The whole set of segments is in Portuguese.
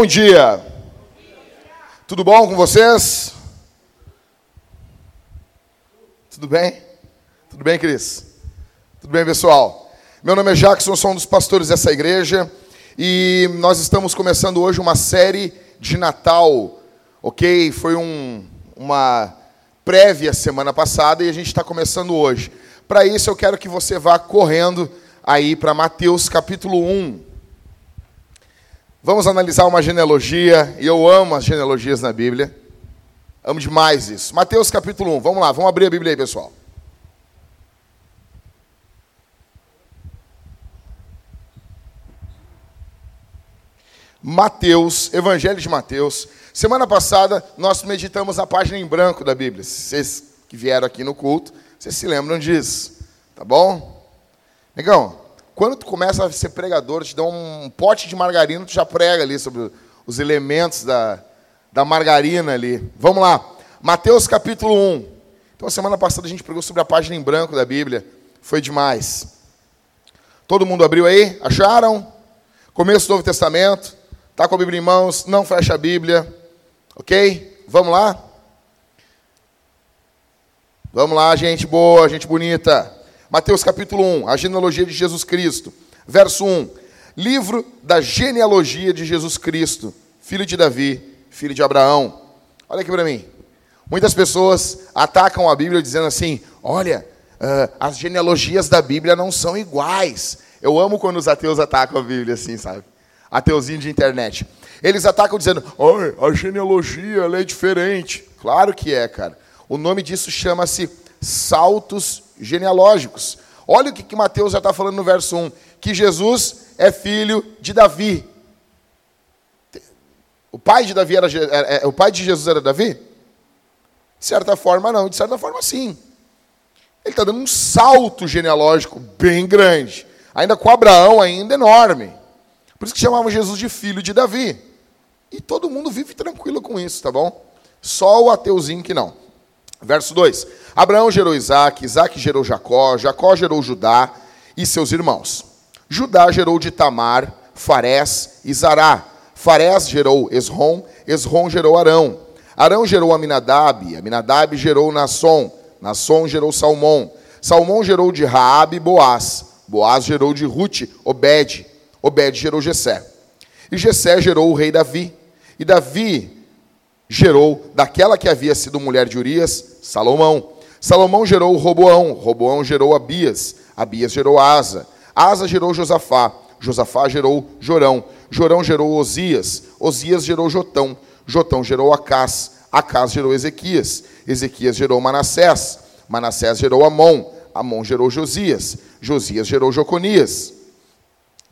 Bom dia. Tudo bom com vocês? Tudo bem? Tudo bem, Cris? Tudo bem, pessoal? Meu nome é Jackson, sou um dos pastores dessa igreja e nós estamos começando hoje uma série de Natal, ok? Foi um, uma prévia semana passada e a gente está começando hoje. Para isso, eu quero que você vá correndo aí para Mateus capítulo 1. Vamos analisar uma genealogia, e eu amo as genealogias na Bíblia. Amo demais isso. Mateus capítulo 1. Vamos lá, vamos abrir a Bíblia aí, pessoal. Mateus, Evangelho de Mateus. Semana passada nós meditamos a página em branco da Bíblia. Vocês que vieram aqui no culto, vocês se lembram disso, tá bom? Negão, quando tu começa a ser pregador, te dão um pote de margarina, tu já prega ali sobre os elementos da, da margarina ali. Vamos lá. Mateus capítulo 1. Então, semana passada a gente pregou sobre a página em branco da Bíblia. Foi demais. Todo mundo abriu aí? Acharam? Começo do Novo Testamento. Está com a Bíblia em mãos? Não fecha a Bíblia. Ok? Vamos lá? Vamos lá, gente boa, gente bonita. Mateus capítulo 1, a genealogia de Jesus Cristo. Verso 1. Livro da genealogia de Jesus Cristo, filho de Davi, filho de Abraão. Olha aqui para mim. Muitas pessoas atacam a Bíblia dizendo assim: olha, uh, as genealogias da Bíblia não são iguais. Eu amo quando os ateus atacam a Bíblia assim, sabe? Ateuzinho de internet. Eles atacam dizendo: olha, a genealogia é diferente. Claro que é, cara. O nome disso chama-se saltos genealógicos. Olha o que, que Mateus já está falando no verso 1: que Jesus é filho de Davi. O pai de Davi era, é, é, o pai de Jesus era Davi? De certa forma, não, de certa forma, sim. Ele está dando um salto genealógico bem grande. Ainda com Abraão, ainda enorme. Por isso que chamavam Jesus de filho de Davi. E todo mundo vive tranquilo com isso, tá bom? Só o ateuzinho que não. Verso 2: Abraão gerou Isaac, Isaac gerou Jacó, Jacó gerou Judá e seus irmãos. Judá gerou de Tamar, Farés e Zará. Farés gerou Esrom, Esrom gerou Arão. Arão gerou Aminadab, Aminadab gerou Nasson, Nasson gerou Salmão. Salmão gerou de Raabe Boaz. Boaz gerou de Ruth, Obed. Obed gerou Jessé. E Jessé gerou o rei Davi. E Davi gerou daquela que havia sido mulher de Urias, Salomão. Salomão gerou Roboão, Roboão gerou Abias, Abias gerou Asa, Asa gerou Josafá, Josafá gerou Jorão, Jorão gerou Osias, Osias gerou Jotão, Jotão gerou Acás, Acás gerou Ezequias, Ezequias gerou Manassés, Manassés gerou Amon, Amon gerou Josias, Josias gerou Joconias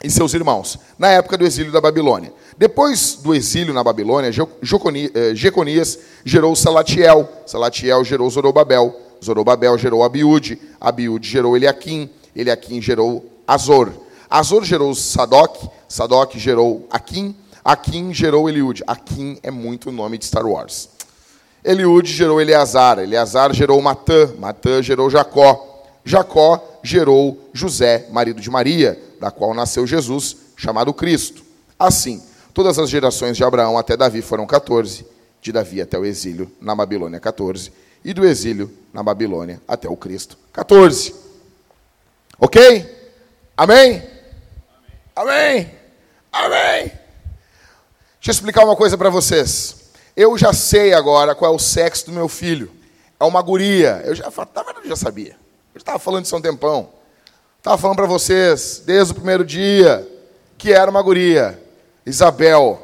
e seus irmãos, na época do exílio da Babilônia. Depois do exílio na Babilônia, eh, Jeconias gerou Salatiel, Salatiel gerou Zorobabel, Zorobabel gerou Abiúde, Abiúde gerou Eliaquim, Eliaquim gerou Azor, Azor gerou Sadoc, Sadoc gerou Aquim, Aquim gerou Eliúde. Aquim é muito nome de Star Wars. Eliúde gerou Eleazar, Eleazar gerou Matã, Matã gerou Jacó, Jacó gerou José, marido de Maria, da qual nasceu Jesus, chamado Cristo. Assim, todas as gerações de Abraão até Davi foram 14, de Davi até o exílio na Babilônia, 14, e do exílio na Babilônia até o Cristo, 14. Ok? Amém? Amém? Amém? Deixa eu explicar uma coisa para vocês. Eu já sei agora qual é o sexo do meu filho. É uma guria. Eu já, eu já sabia. Eu estava falando isso há um tempão. Estava falando para vocês, desde o primeiro dia, que era uma guria, Isabel.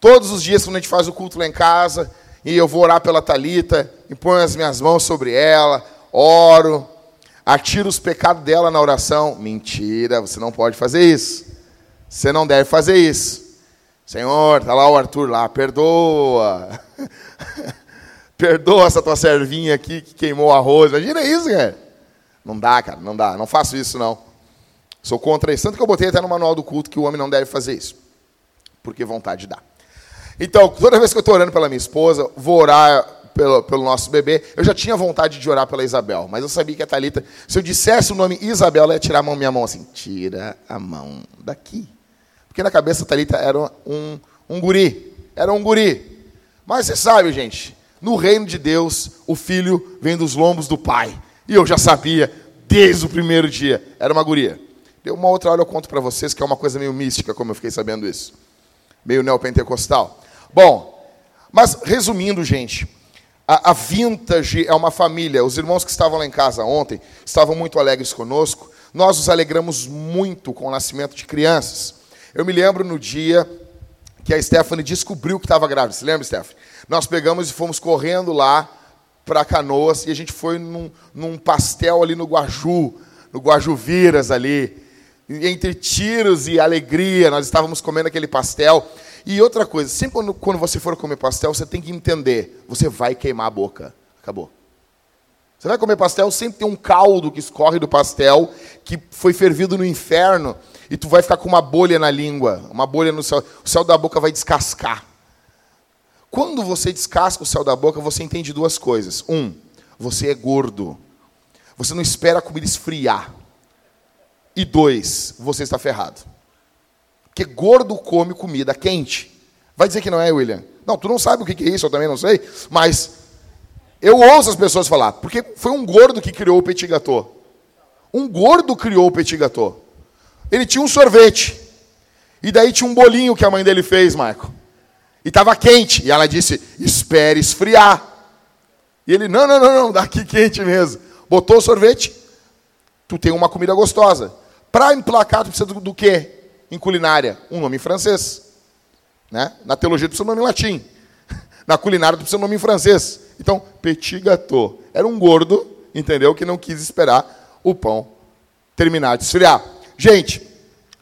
Todos os dias, quando a gente faz o culto lá em casa, e eu vou orar pela Talita, e ponho as minhas mãos sobre ela, oro, atiro os pecados dela na oração. Mentira, você não pode fazer isso. Você não deve fazer isso. Senhor, está lá o Arthur lá, perdoa. perdoa essa tua servinha aqui que queimou arroz. Imagina isso, cara. Não dá, cara, não dá. Não faço isso, não. Sou contra isso. Tanto que eu botei até no manual do culto que o homem não deve fazer isso. Porque vontade dá. Então, toda vez que eu estou orando pela minha esposa, vou orar pelo, pelo, nosso bebê. Eu já tinha vontade de orar pela Isabel, mas eu sabia que a Thalita, se eu dissesse o nome Isabel, ela ia tirar a mão, minha mão assim. Tira a mão daqui. Porque na cabeça da Thalita era um, um guri. Era um guri. Mas você sabe, gente, no reino de Deus, o filho vem dos lombos do pai. E eu já sabia desde o primeiro dia. Era uma guria. Deu uma outra hora eu conto para vocês que é uma coisa meio mística, como eu fiquei sabendo isso. Meio neopentecostal. Bom, mas resumindo, gente, a, a Vintage é uma família. Os irmãos que estavam lá em casa ontem estavam muito alegres conosco. Nós nos alegramos muito com o nascimento de crianças. Eu me lembro no dia que a Stephanie descobriu que estava grávida. Você lembra, Stephanie? Nós pegamos e fomos correndo lá para Canoas e a gente foi num, num pastel ali no Guaju, no Guajuviras ali. Entre tiros e alegria, nós estávamos comendo aquele pastel. E outra coisa, sempre quando, quando você for comer pastel, você tem que entender, você vai queimar a boca. Acabou. Você vai comer pastel, sempre tem um caldo que escorre do pastel, que foi fervido no inferno, e tu vai ficar com uma bolha na língua, uma bolha no céu. O céu da boca vai descascar. Quando você descasca o céu da boca, você entende duas coisas. Um, você é gordo. Você não espera a comida esfriar. E dois, você está ferrado. Porque gordo come comida quente. Vai dizer que não é, William? Não, tu não sabe o que é isso, eu também não sei. Mas eu ouço as pessoas falar, porque foi um gordo que criou o petit gâteau. Um gordo criou o petit gâteau. Ele tinha um sorvete. E daí tinha um bolinho que a mãe dele fez, Marco. E estava quente. E ela disse: espere esfriar. E ele: não, não, não, não, daqui quente mesmo. Botou o sorvete. Tu tem uma comida gostosa. Para emplacar, tu precisa do, do quê? Em culinária? Um nome em francês. Né? Na teologia, tu precisa de um nome em latim. Na culinária, tu precisa de um nome em francês. Então, petit gâteau. Era um gordo, entendeu? Que não quis esperar o pão terminar de esfriar. Gente,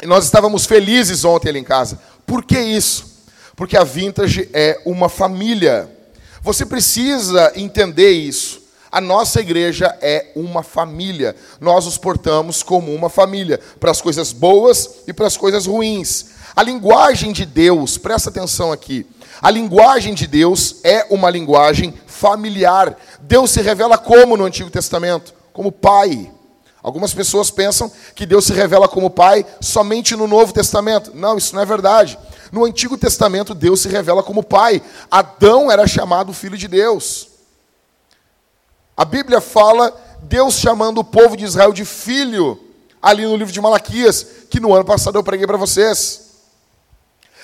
nós estávamos felizes ontem ali em casa. Por que isso? Porque a Vintage é uma família. Você precisa entender isso. A nossa igreja é uma família. Nós nos portamos como uma família, para as coisas boas e para as coisas ruins. A linguagem de Deus, presta atenção aqui. A linguagem de Deus é uma linguagem familiar. Deus se revela como no Antigo Testamento? Como Pai. Algumas pessoas pensam que Deus se revela como Pai somente no Novo Testamento. Não, isso não é verdade. No Antigo Testamento, Deus se revela como Pai. Adão era chamado Filho de Deus. A Bíblia fala Deus chamando o povo de Israel de filho, ali no livro de Malaquias, que no ano passado eu preguei para vocês.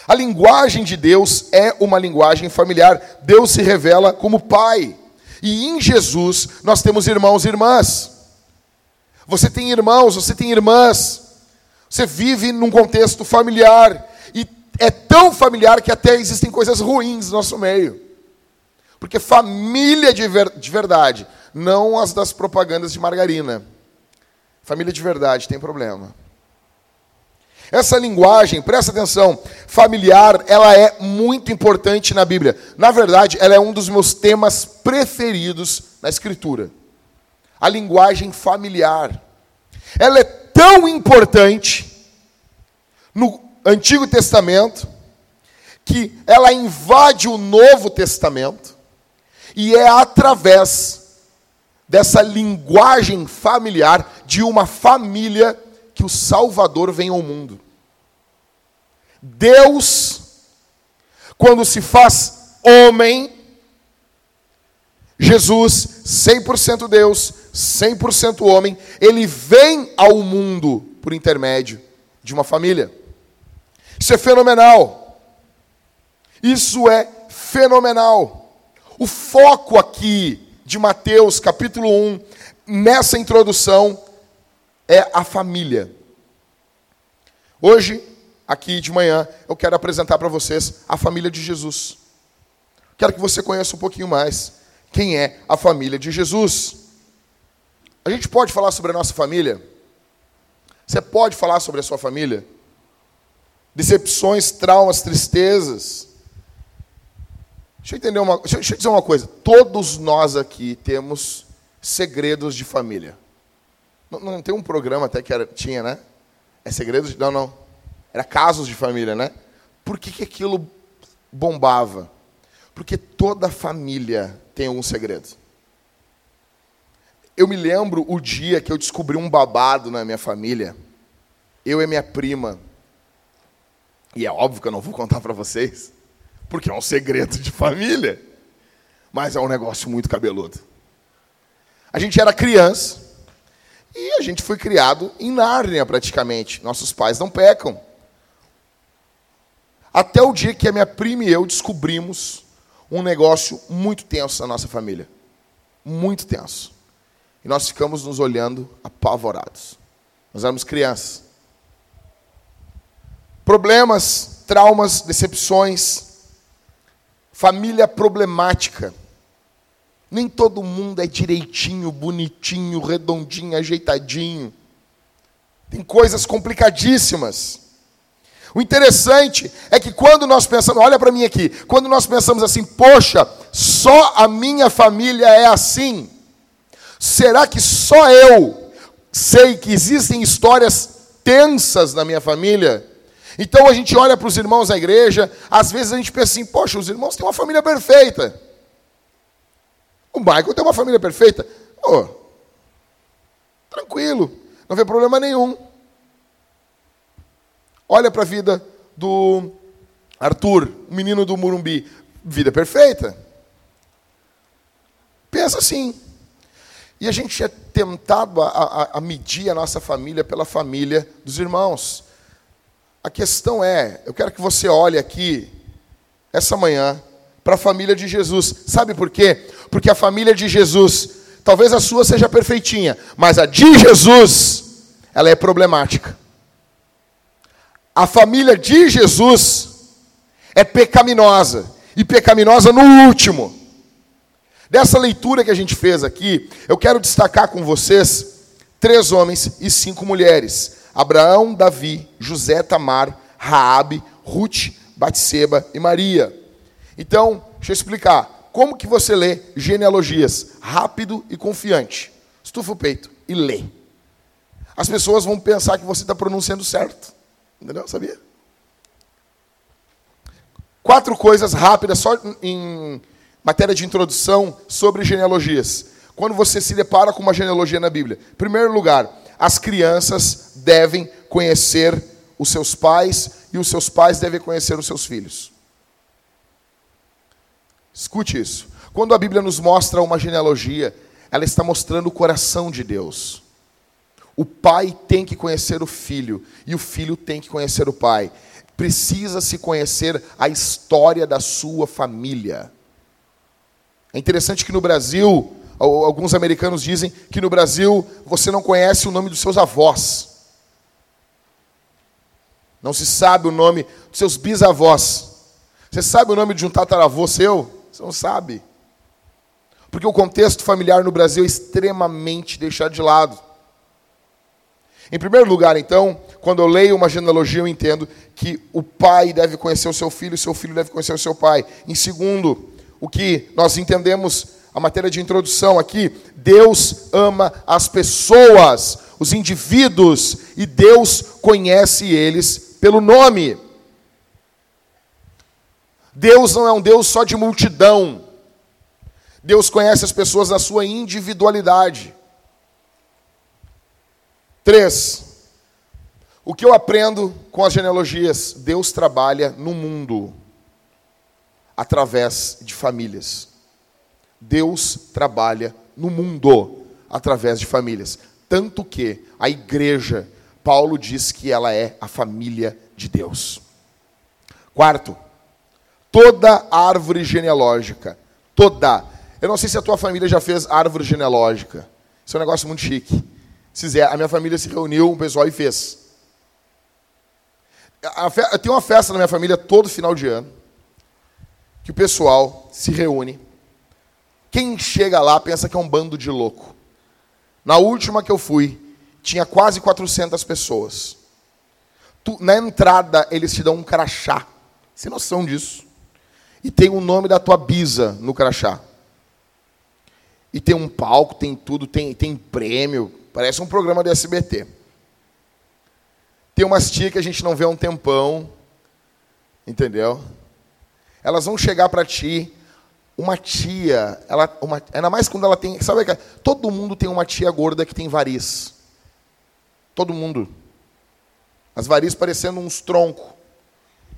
A linguagem de Deus é uma linguagem familiar. Deus se revela como Pai. E em Jesus nós temos irmãos e irmãs. Você tem irmãos, você tem irmãs. Você vive num contexto familiar. E é tão familiar que até existem coisas ruins no nosso meio. Porque família de, ver, de verdade, não as das propagandas de margarina. Família de verdade tem problema. Essa linguagem, presta atenção, familiar, ela é muito importante na Bíblia. Na verdade, ela é um dos meus temas preferidos na Escritura. A linguagem familiar. Ela é tão importante no Antigo Testamento que ela invade o Novo Testamento e é através dessa linguagem familiar de uma família que o Salvador vem ao mundo. Deus, quando se faz homem, Jesus, 100% Deus, 100% homem, ele vem ao mundo por intermédio de uma família. Isso é fenomenal. Isso é fenomenal. O foco aqui de Mateus, capítulo 1, nessa introdução, é a família. Hoje, aqui de manhã, eu quero apresentar para vocês a família de Jesus. Quero que você conheça um pouquinho mais quem é a família de Jesus. A gente pode falar sobre a nossa família? Você pode falar sobre a sua família? Decepções, traumas, tristezas. Deixa eu entender uma, deixa eu dizer uma coisa. Todos nós aqui temos segredos de família. Não, não tem um programa até que era, tinha, né? É segredos de. Não, não. Era casos de família, né? Por que, que aquilo bombava? Porque toda família tem um segredo. Eu me lembro o dia que eu descobri um babado na minha família. Eu e minha prima. E é óbvio que eu não vou contar para vocês, porque é um segredo de família. Mas é um negócio muito cabeludo. A gente era criança e a gente foi criado em Nárnia praticamente. Nossos pais não pecam. Até o dia que a minha prima e eu descobrimos um negócio muito tenso na nossa família. Muito tenso. E nós ficamos nos olhando apavorados. Nós éramos crianças. Problemas, traumas, decepções, família problemática. Nem todo mundo é direitinho, bonitinho, redondinho, ajeitadinho. Tem coisas complicadíssimas. O interessante é que quando nós pensamos, olha para mim aqui, quando nós pensamos assim, poxa, só a minha família é assim. Será que só eu sei que existem histórias tensas na minha família? Então a gente olha para os irmãos da igreja, às vezes a gente pensa assim, poxa, os irmãos têm uma família perfeita. O Michael tem uma família perfeita. Oh, tranquilo, não vê problema nenhum. Olha para a vida do Arthur, menino do Murumbi. Vida perfeita. Pensa assim. E a gente é tentado a, a, a, medir a nossa família pela família dos irmãos. A questão é, eu quero que você olhe aqui, essa manhã, para a família de Jesus. Sabe por quê? Porque a família de Jesus, talvez a sua seja perfeitinha, mas a de Jesus, ela é problemática. A família de Jesus é pecaminosa, e pecaminosa no último. Dessa leitura que a gente fez aqui, eu quero destacar com vocês três homens e cinco mulheres: Abraão, Davi, José, Tamar, Raabe, Ruth, Batseba e Maria. Então, deixa eu explicar. Como que você lê genealogias? Rápido e confiante. Estufa o peito e lê. As pessoas vão pensar que você está pronunciando certo. Entendeu? Sabia? Quatro coisas rápidas, só em matéria de introdução sobre genealogias. Quando você se depara com uma genealogia na Bíblia, primeiro lugar, as crianças devem conhecer os seus pais e os seus pais devem conhecer os seus filhos. Escute isso. Quando a Bíblia nos mostra uma genealogia, ela está mostrando o coração de Deus. O pai tem que conhecer o filho e o filho tem que conhecer o pai. Precisa se conhecer a história da sua família. É interessante que no Brasil, alguns americanos dizem que no Brasil você não conhece o nome dos seus avós. Não se sabe o nome dos seus bisavós. Você sabe o nome de um tataravô seu? Você não sabe. Porque o contexto familiar no Brasil é extremamente deixado de lado. Em primeiro lugar, então, quando eu leio uma genealogia, eu entendo que o pai deve conhecer o seu filho, e o seu filho deve conhecer o seu pai. Em segundo, o que nós entendemos, a matéria de introdução aqui, Deus ama as pessoas, os indivíduos, e Deus conhece eles pelo nome. Deus não é um Deus só de multidão. Deus conhece as pessoas na sua individualidade. Três, o que eu aprendo com as genealogias? Deus trabalha no mundo através de famílias. Deus trabalha no mundo através de famílias. Tanto que a igreja, Paulo diz que ela é a família de Deus. Quarto, toda árvore genealógica, toda. Eu não sei se a tua família já fez árvore genealógica. Isso é um negócio muito chique. A minha família se reuniu, o pessoal e fez. Tenho uma festa na minha família todo final de ano, que o pessoal se reúne. Quem chega lá pensa que é um bando de louco. Na última que eu fui, tinha quase 400 pessoas. Tu, na entrada, eles te dão um crachá. Sem noção disso e tem o nome da tua bisa no crachá. E tem um palco, tem tudo, tem, tem prêmio, parece um programa do SBT. Tem umas tia que a gente não vê há um tempão, entendeu? Elas vão chegar para ti, uma tia, ela, uma, ainda mais quando ela tem, sabe que todo mundo tem uma tia gorda que tem variz. Todo mundo. As varizes parecendo uns troncos.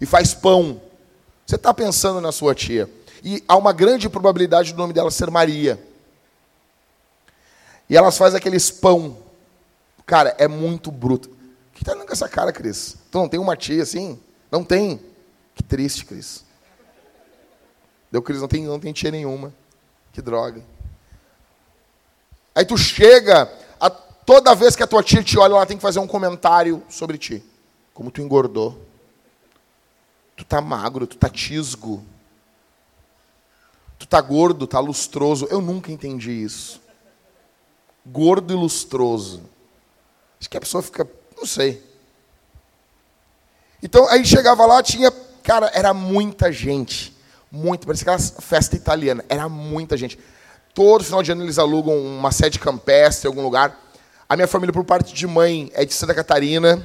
e faz pão. Você está pensando na sua tia. E há uma grande probabilidade do nome dela ser Maria. E elas fazem aqueles pão. Cara, é muito bruto. O que tá dando com essa cara, Cris? Tu não tem uma tia assim? Não tem. Que triste, Cris. Deu, Cris, não tem, não tem tia nenhuma. Que droga. Aí tu chega, a, toda vez que a tua tia te olha, ela tem que fazer um comentário sobre ti. Como tu engordou. Tu tá magro, tu tá tisgo. Tu tá gordo, tá lustroso. Eu nunca entendi isso. Gordo e lustroso. Acho que a pessoa fica, não sei. Então, aí chegava lá, tinha, cara, era muita gente. Muito, parecia aquela festa italiana. Era muita gente. Todo final de ano eles alugam uma sede campestre em algum lugar. A minha família, por parte de mãe, é de Santa Catarina.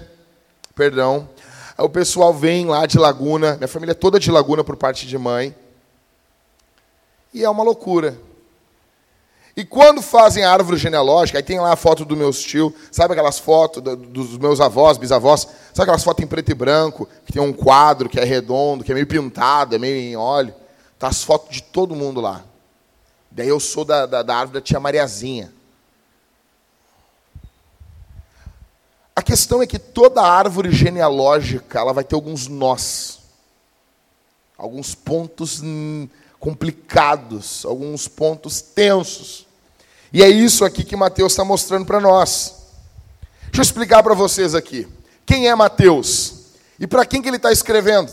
Perdão. O pessoal vem lá de Laguna. Minha família é toda de Laguna por parte de mãe. E é uma loucura. E quando fazem a árvore genealógica, aí tem lá a foto do meu tio, sabe aquelas fotos dos meus avós, bisavós, sabe aquelas fotos em preto e branco, que tem um quadro que é redondo, que é meio pintado, é meio em óleo. Tá as fotos de todo mundo lá. Daí eu sou da, da, da árvore da tia Mariazinha. A questão é que toda árvore genealógica ela vai ter alguns nós, alguns pontos complicados, alguns pontos tensos. E é isso aqui que Mateus está mostrando para nós. Deixa eu explicar para vocês aqui. Quem é Mateus? E para quem que ele está escrevendo?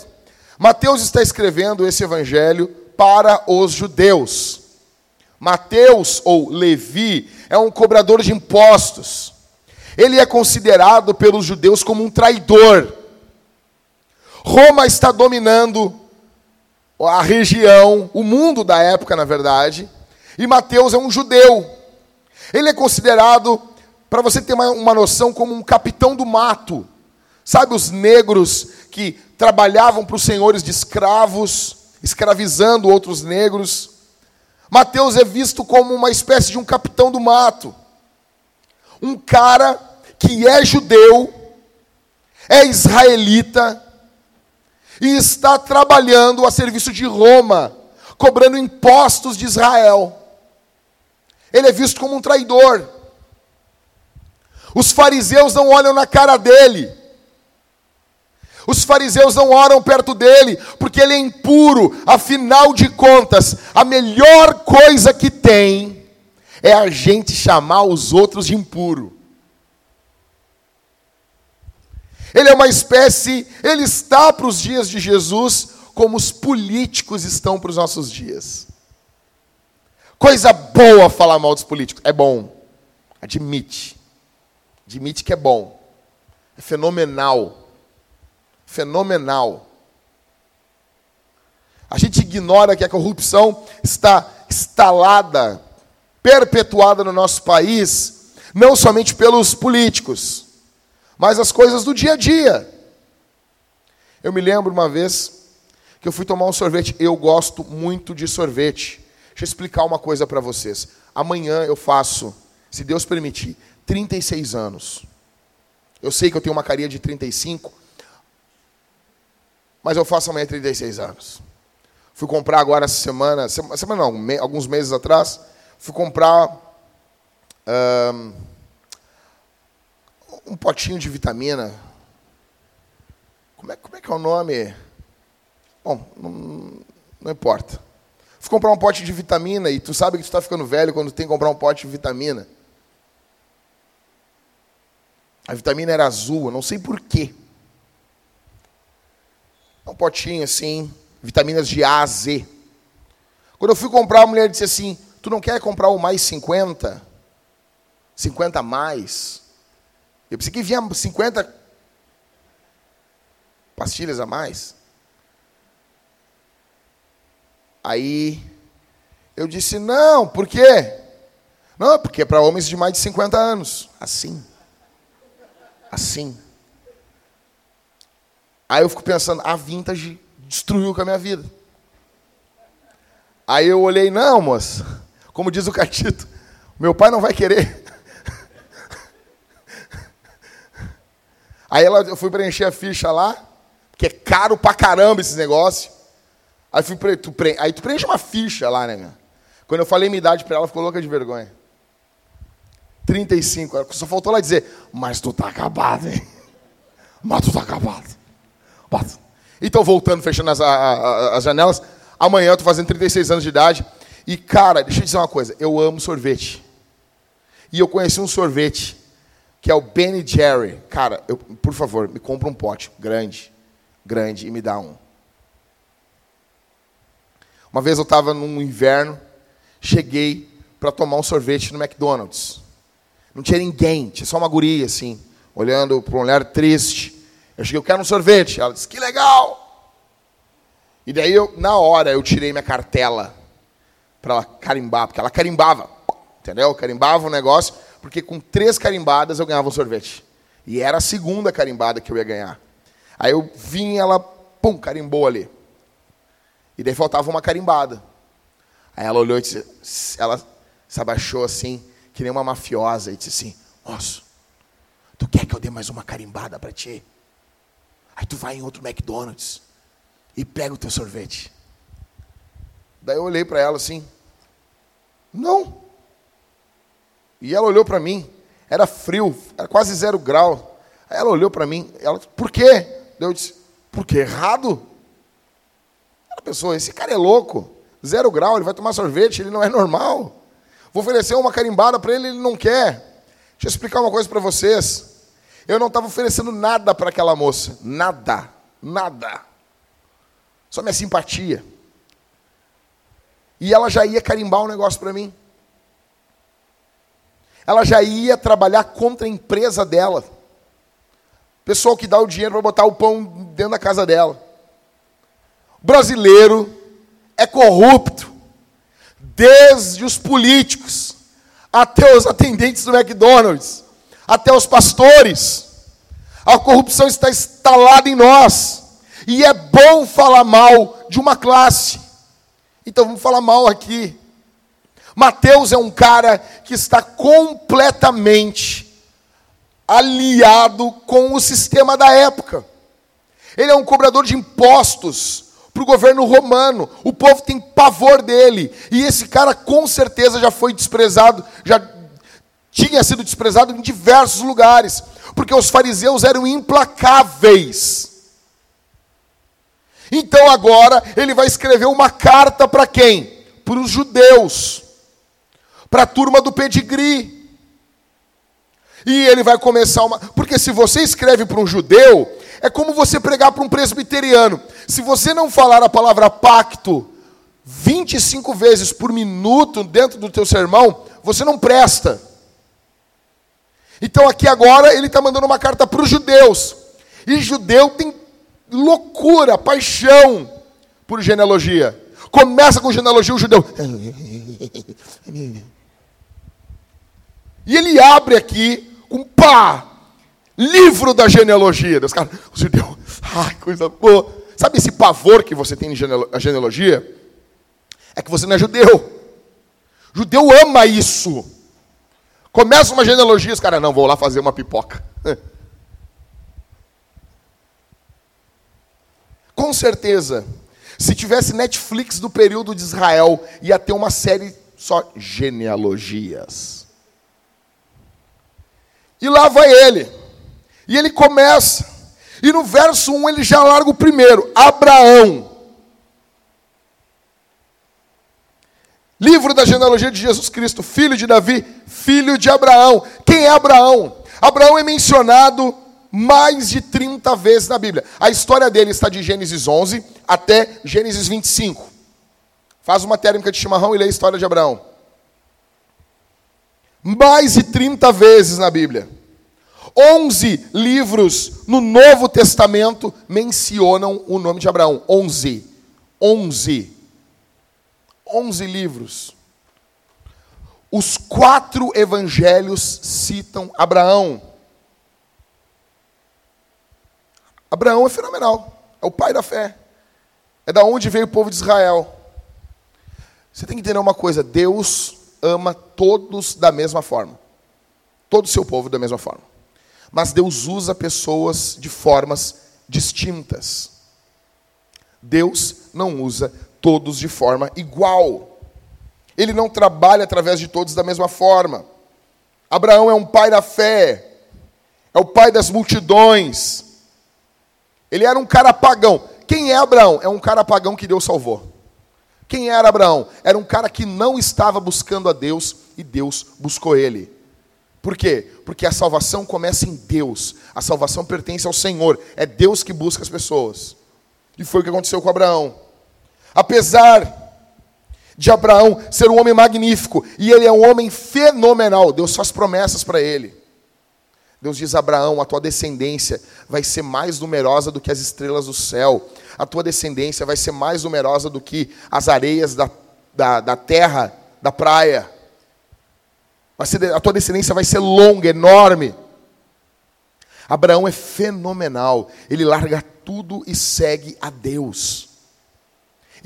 Mateus está escrevendo esse evangelho para os judeus. Mateus, ou Levi, é um cobrador de impostos. Ele é considerado pelos judeus como um traidor. Roma está dominando a região, o mundo da época, na verdade, e Mateus é um judeu. Ele é considerado, para você ter uma, uma noção, como um capitão do mato. Sabe os negros que trabalhavam para os senhores de escravos, escravizando outros negros? Mateus é visto como uma espécie de um capitão do mato. Um cara que é judeu, é israelita, e está trabalhando a serviço de Roma, cobrando impostos de Israel. Ele é visto como um traidor. Os fariseus não olham na cara dele. Os fariseus não oram perto dele, porque ele é impuro. Afinal de contas, a melhor coisa que tem é a gente chamar os outros de impuro. Ele é uma espécie, ele está para os dias de Jesus como os políticos estão para os nossos dias. Coisa boa falar mal dos políticos. É bom. Admite. Admite que é bom. É fenomenal. Fenomenal. A gente ignora que a corrupção está instalada, perpetuada no nosso país, não somente pelos políticos mas as coisas do dia a dia. Eu me lembro uma vez que eu fui tomar um sorvete. Eu gosto muito de sorvete. Deixa eu explicar uma coisa para vocês. Amanhã eu faço, se Deus permitir, 36 anos. Eu sei que eu tenho uma carinha de 35, mas eu faço amanhã 36 anos. Fui comprar agora essa semana, semana não, me, alguns meses atrás, fui comprar. Um, um potinho de vitamina. Como é, como é que é o nome? Bom, não, não importa. Fui comprar um pote de vitamina e tu sabe que tu está ficando velho quando tem que comprar um pote de vitamina. A vitamina era azul, eu não sei porquê. Um potinho assim, vitaminas de A a Z. Quando eu fui comprar, a mulher disse assim: Tu não quer comprar o mais 50? 50 a mais? Eu pensei que vinha 50 pastilhas a mais. Aí eu disse: não, por quê? Não, porque é para homens de mais de 50 anos. Assim. Assim. Aí eu fico pensando: a vintage destruiu com a minha vida. Aí eu olhei: não, moça. Como diz o Catito, meu pai não vai querer. Aí ela, eu fui preencher a ficha lá, que é caro pra caramba esses negócios. Aí, fui pre... tu pre... aí tu preenche uma ficha lá, né, meu? Quando eu falei minha idade pra ela, ficou louca de vergonha. 35. Só faltou ela dizer, mas tu tá acabado, hein? Mas tu tá acabado. Então, voltando, fechando as, a, a, as janelas, amanhã eu tô fazendo 36 anos de idade. E, cara, deixa eu dizer uma coisa, eu amo sorvete. E eu conheci um sorvete, que é o Ben Jerry. Cara, eu, por favor, me compra um pote grande, grande, e me dá um. Uma vez eu estava num inverno, cheguei para tomar um sorvete no McDonald's. Não tinha ninguém, tinha só uma guria, assim, olhando para um olhar triste. Eu cheguei, eu quero um sorvete. Ela disse, que legal! E daí, eu, na hora, eu tirei minha cartela para ela carimbar, porque ela carimbava, entendeu? Carimbava o negócio, porque com três carimbadas eu ganhava um sorvete. E era a segunda carimbada que eu ia ganhar. Aí eu vim, ela, pum, carimbou ali. E daí faltava uma carimbada. Aí ela olhou e disse, ela se abaixou assim, que nem uma mafiosa, e disse assim: Moço, tu quer que eu dê mais uma carimbada para ti? Aí tu vai em outro McDonald's e pega o teu sorvete. Daí eu olhei para ela assim: Não. E ela olhou para mim, era frio, era quase zero grau. Aí ela olhou para mim, ela, por quê? Eu disse, porque errado? Ela pensou, esse cara é louco, zero grau, ele vai tomar sorvete, ele não é normal. Vou oferecer uma carimbada para ele, ele não quer. Deixa eu explicar uma coisa para vocês. Eu não estava oferecendo nada para aquela moça, nada, nada. Só minha simpatia. E ela já ia carimbar um negócio para mim. Ela já ia trabalhar contra a empresa dela. Pessoal que dá o dinheiro para botar o pão dentro da casa dela. Brasileiro é corrupto, desde os políticos até os atendentes do McDonald's, até os pastores. A corrupção está instalada em nós. E é bom falar mal de uma classe. Então vamos falar mal aqui. Mateus é um cara que está completamente aliado com o sistema da época. Ele é um cobrador de impostos para o governo romano. O povo tem pavor dele. E esse cara com certeza já foi desprezado, já tinha sido desprezado em diversos lugares, porque os fariseus eram implacáveis. Então agora ele vai escrever uma carta para quem? Para os judeus, para a turma do pedigree. E ele vai começar uma. Porque se você escreve para um judeu, é como você pregar para um presbiteriano. Se você não falar a palavra pacto 25 vezes por minuto dentro do teu sermão, você não presta. Então aqui agora ele está mandando uma carta para os judeus. E judeu tem loucura, paixão por genealogia. Começa com genealogia, o judeu. E ele abre aqui com pá, livro da genealogia. Deus, cara, o judeu, ai, coisa boa. Sabe esse pavor que você tem em genealogia? É que você não é judeu. Judeu ama isso. Começa uma genealogia, os caras, não, vou lá fazer uma pipoca. Com certeza, se tivesse Netflix do período de Israel, ia ter uma série só genealogias. E lá vai ele. E ele começa. E no verso 1 ele já larga o primeiro: Abraão. Livro da genealogia de Jesus Cristo, filho de Davi, filho de Abraão. Quem é Abraão? Abraão é mencionado mais de 30 vezes na Bíblia. A história dele está de Gênesis 11 até Gênesis 25. Faz uma térmica de chimarrão e lê a história de Abraão mais de 30 vezes na Bíblia. 11 livros no Novo Testamento mencionam o nome de Abraão. 11. 11. 11 livros. Os quatro evangelhos citam Abraão. Abraão é fenomenal. É o pai da fé. É da onde veio o povo de Israel. Você tem que entender uma coisa: Deus ama todos da mesma forma. Todo o seu povo da mesma forma. Mas Deus usa pessoas de formas distintas. Deus não usa todos de forma igual. Ele não trabalha através de todos da mesma forma. Abraão é um pai da fé, é o pai das multidões. Ele era um cara pagão. Quem é Abraão? É um cara pagão que Deus salvou. Quem era Abraão? Era um cara que não estava buscando a Deus e Deus buscou ele. Por quê? Porque a salvação começa em Deus. A salvação pertence ao Senhor. É Deus que busca as pessoas. E foi o que aconteceu com Abraão. Apesar de Abraão ser um homem magnífico, e ele é um homem fenomenal, Deus faz promessas para ele. Deus diz a Abraão: a tua descendência vai ser mais numerosa do que as estrelas do céu, a tua descendência vai ser mais numerosa do que as areias da, da, da terra, da praia. Ser, a tua descendência vai ser longa, enorme. Abraão é fenomenal, ele larga tudo e segue a Deus.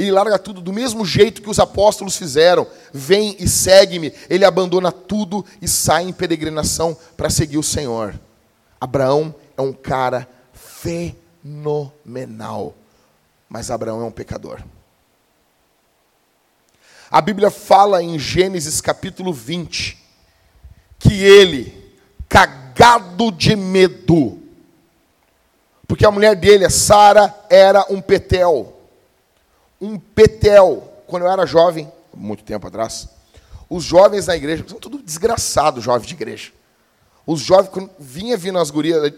Ele larga tudo do mesmo jeito que os apóstolos fizeram. Vem e segue-me. Ele abandona tudo e sai em peregrinação para seguir o Senhor. Abraão é um cara fenomenal. Mas Abraão é um pecador. A Bíblia fala em Gênesis capítulo 20 que ele, cagado de medo, porque a mulher dele, Sara, era um petel um petel. Quando eu era jovem, muito tempo atrás, os jovens na igreja, são tudo desgraçado, jovens de igreja. Os jovens, quando vinha vindo as gurias,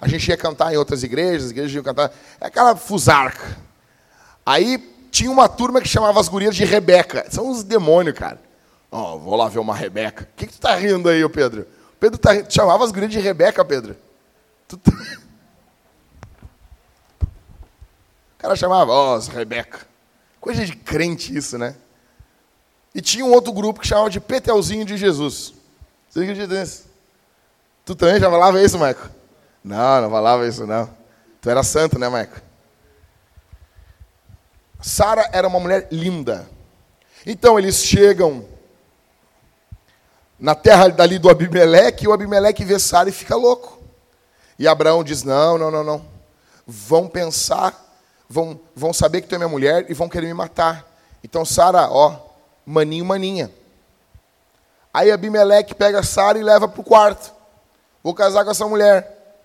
a gente ia cantar em outras igrejas, as igrejas iam cantar, é aquela fusarca. Aí tinha uma turma que chamava as gurias de Rebeca. São uns demônios, cara. Ó, oh, vou lá ver uma Rebeca. O que, que tu tá rindo aí, Pedro? Pedro tá, chamava as gurias de Rebeca, Pedro. Tu tá... O cara chamava, ó, oh, Rebeca. Coisa de crente isso, né? E tinha um outro grupo que chamava de Petelzinho de Jesus. Você acredita nisso? Tu também já falava isso, Maico? Não, não falava isso, não. Tu era santo, né, Maico? Sara era uma mulher linda. Então eles chegam na terra dali do Abimeleque, e o Abimeleque vê Sara e fica louco. E Abraão diz: Não, não, não, não. Vão pensar vão, vão saber que tu é minha mulher e vão querer me matar. Então Sara, ó, maninho, maninha. Aí Abimeleque pega Sara e leva para o quarto. Vou casar com essa mulher.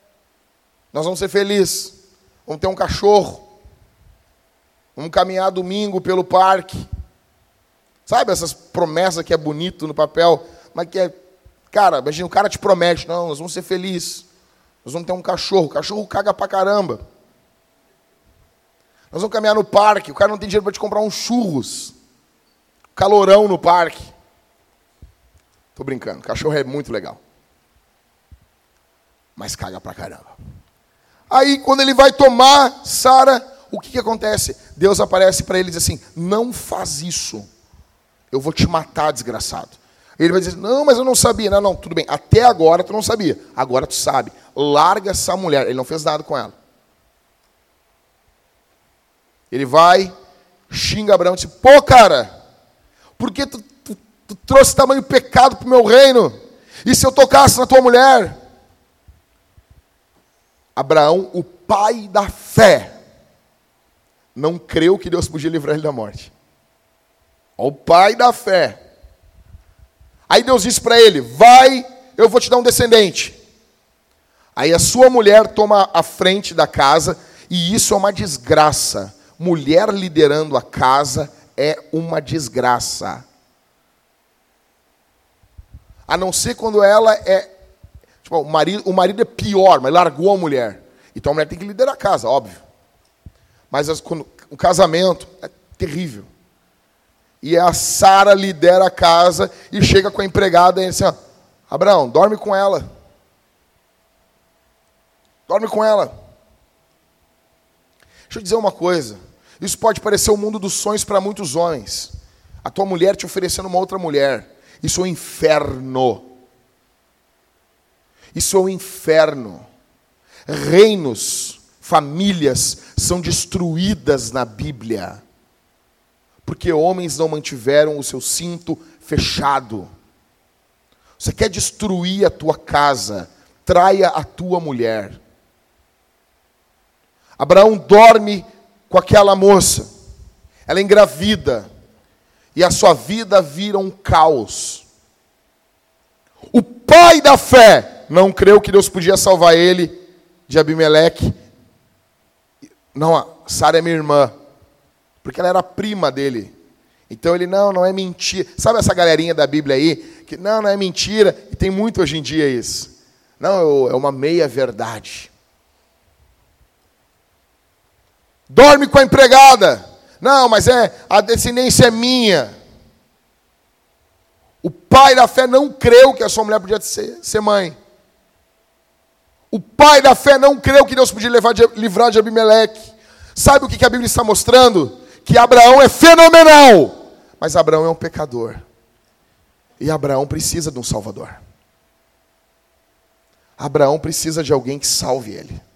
Nós vamos ser felizes. Vamos ter um cachorro. Vamos caminhar domingo pelo parque. Sabe essas promessas que é bonito no papel, mas que é. Cara, imagina, o cara te promete, não, nós vamos ser felizes. Nós vamos ter um cachorro. O cachorro caga pra caramba. Nós vamos caminhar no parque, o cara não tem dinheiro para te comprar uns churros. Calorão no parque. Tô brincando, cachorro é muito legal. Mas caga pra caramba. Aí, quando ele vai tomar Sara, o que, que acontece? Deus aparece para ele e diz assim: Não faz isso. Eu vou te matar, desgraçado. Ele vai dizer: Não, mas eu não sabia. Não, não, tudo bem. Até agora tu não sabia. Agora tu sabe. Larga essa mulher. Ele não fez nada com ela. Ele vai, xinga Abraão e diz: Pô, cara, por que tu, tu, tu trouxe tamanho pecado para o meu reino? E se eu tocasse na tua mulher? Abraão, o pai da fé, não creu que Deus podia livrar ele da morte. O pai da fé. Aí Deus disse para ele: Vai, eu vou te dar um descendente. Aí a sua mulher toma a frente da casa, e isso é uma desgraça mulher liderando a casa é uma desgraça. A não ser quando ela é. Tipo, o marido, o marido é pior, mas largou a mulher. Então a mulher tem que liderar a casa, óbvio. Mas as, quando, o casamento é terrível. E a Sara lidera a casa e chega com a empregada e diz assim: Abraão, dorme com ela. Dorme com ela. Deixa eu dizer uma coisa. Isso pode parecer o mundo dos sonhos para muitos homens. A tua mulher te oferecendo uma outra mulher. Isso é um inferno. Isso é um inferno. Reinos, famílias são destruídas na Bíblia. Porque homens não mantiveram o seu cinto fechado. Você quer destruir a tua casa, traia a tua mulher. Abraão dorme com aquela moça. Ela é engravida. E a sua vida vira um caos. O pai da fé não creu que Deus podia salvar ele de Abimeleque. Não, Sara é minha irmã. Porque ela era prima dele. Então ele, não, não é mentira. Sabe essa galerinha da Bíblia aí? Que não, não é mentira. E tem muito hoje em dia isso. Não, é uma meia verdade. Dorme com a empregada. Não, mas é a descendência é minha. O pai da fé não creu que a sua mulher podia ser, ser mãe. O pai da fé não creu que Deus podia de, livrar de Abimeleque. Sabe o que a Bíblia está mostrando? Que Abraão é fenomenal, mas Abraão é um pecador. E Abraão precisa de um Salvador. Abraão precisa de alguém que salve ele.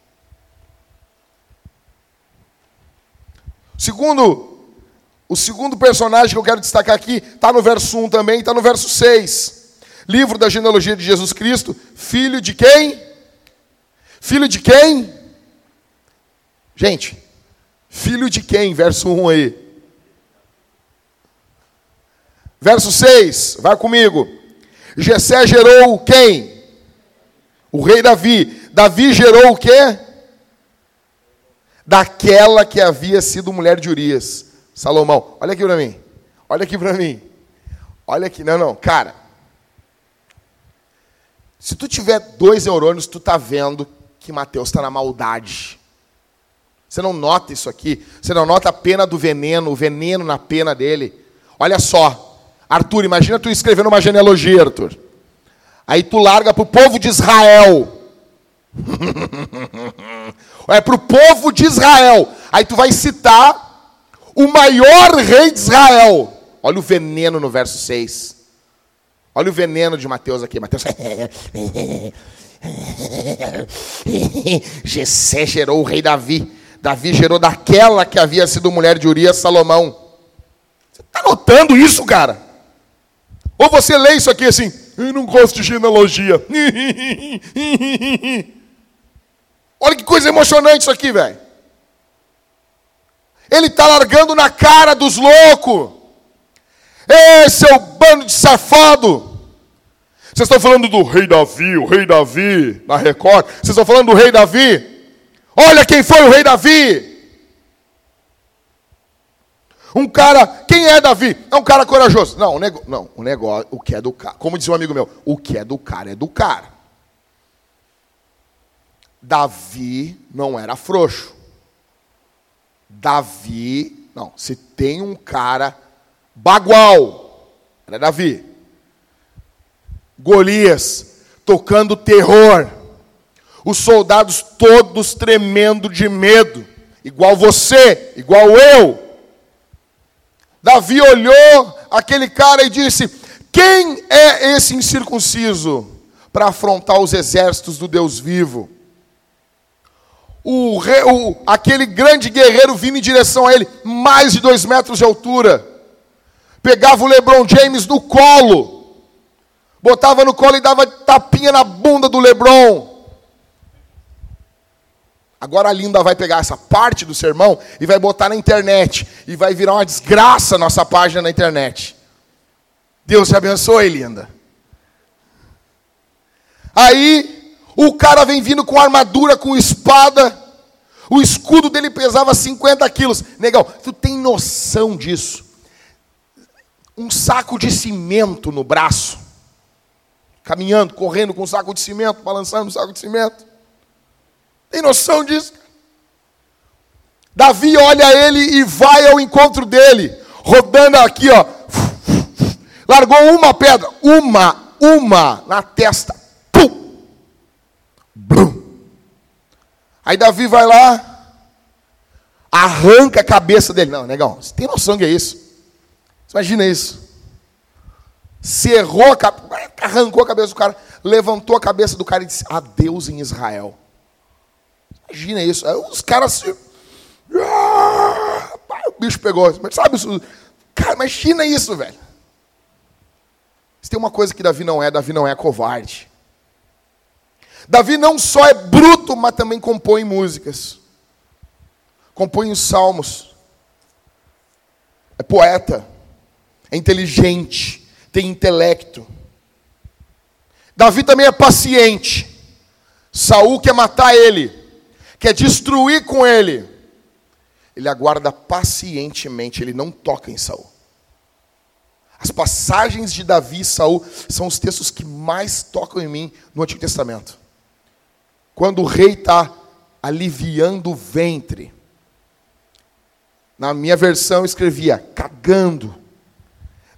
Segundo, o segundo personagem que eu quero destacar aqui está no verso 1 também, está no verso 6. Livro da genealogia de Jesus Cristo, filho de quem? Filho de quem? Gente, filho de quem? Verso 1 aí. Verso 6, vai comigo. Jessé gerou quem? O rei Davi. Davi gerou o quê? Daquela que havia sido mulher de Urias. Salomão, olha aqui para mim. Olha aqui para mim. Olha aqui, não, não, cara. Se tu tiver dois neurônios, tu tá vendo que Mateus está na maldade. Você não nota isso aqui? Você não nota a pena do veneno, o veneno na pena dele? Olha só, Arthur, imagina tu escrevendo uma genealogia, Arthur. Aí tu larga para o povo de Israel. é para o povo de Israel. Aí tu vai citar o maior rei de Israel. Olha o veneno no verso 6. Olha o veneno de Mateus aqui. Mateus. Jessé gerou o rei Davi. Davi gerou daquela que havia sido mulher de Urias, Salomão. Você está notando isso, cara? Ou você lê isso aqui assim, eu não gosto de genealogia. Olha que coisa emocionante isso aqui, velho. Ele está largando na cara dos loucos. Esse é o bando de safado. Vocês estão falando do rei Davi, o rei Davi, na Record. Vocês estão falando do rei Davi. Olha quem foi o rei Davi. Um cara, quem é Davi? É um cara corajoso. Não, o, nego, não, o negócio, o que é do cara. Como dizia um amigo meu, o que é do cara é do cara. Davi não era frouxo. Davi, não, se tem um cara bagual, era Davi. Golias tocando terror. Os soldados todos tremendo de medo, igual você, igual eu. Davi olhou aquele cara e disse: Quem é esse incircunciso para afrontar os exércitos do Deus vivo? O, o, aquele grande guerreiro vindo em direção a ele, mais de dois metros de altura. Pegava o LeBron James no colo, botava no colo e dava tapinha na bunda do LeBron. Agora a Linda vai pegar essa parte do sermão e vai botar na internet. E vai virar uma desgraça nossa página na internet. Deus te abençoe, Linda. Aí o cara vem vindo com armadura, com espada. O escudo dele pesava 50 quilos. Negão, tu tem noção disso? Um saco de cimento no braço. Caminhando, correndo com um saco de cimento, balançando um saco de cimento. Tem noção disso? Davi olha ele e vai ao encontro dele, rodando aqui, ó. Largou uma pedra, uma, uma na testa. Blum. Aí Davi vai lá, arranca a cabeça dele. Não, negão, você tem noção que é isso? Você imagina isso. Cerrou a cabeça, arrancou a cabeça do cara, levantou a cabeça do cara e disse: Adeus em Israel. Imagina isso. Aí os caras se. Ah, o bicho pegou. Mas sabe isso? Cara, imagina isso, velho. Se tem uma coisa que Davi não é, Davi não é covarde. Davi não só é bruto, mas também compõe músicas. compõe os salmos, é poeta, é inteligente, tem intelecto. Davi também é paciente. Saul quer matar ele, quer destruir com ele. Ele aguarda pacientemente, ele não toca em Saul. As passagens de Davi e Saul são os textos que mais tocam em mim no Antigo Testamento. Quando o rei está aliviando o ventre. Na minha versão escrevia cagando.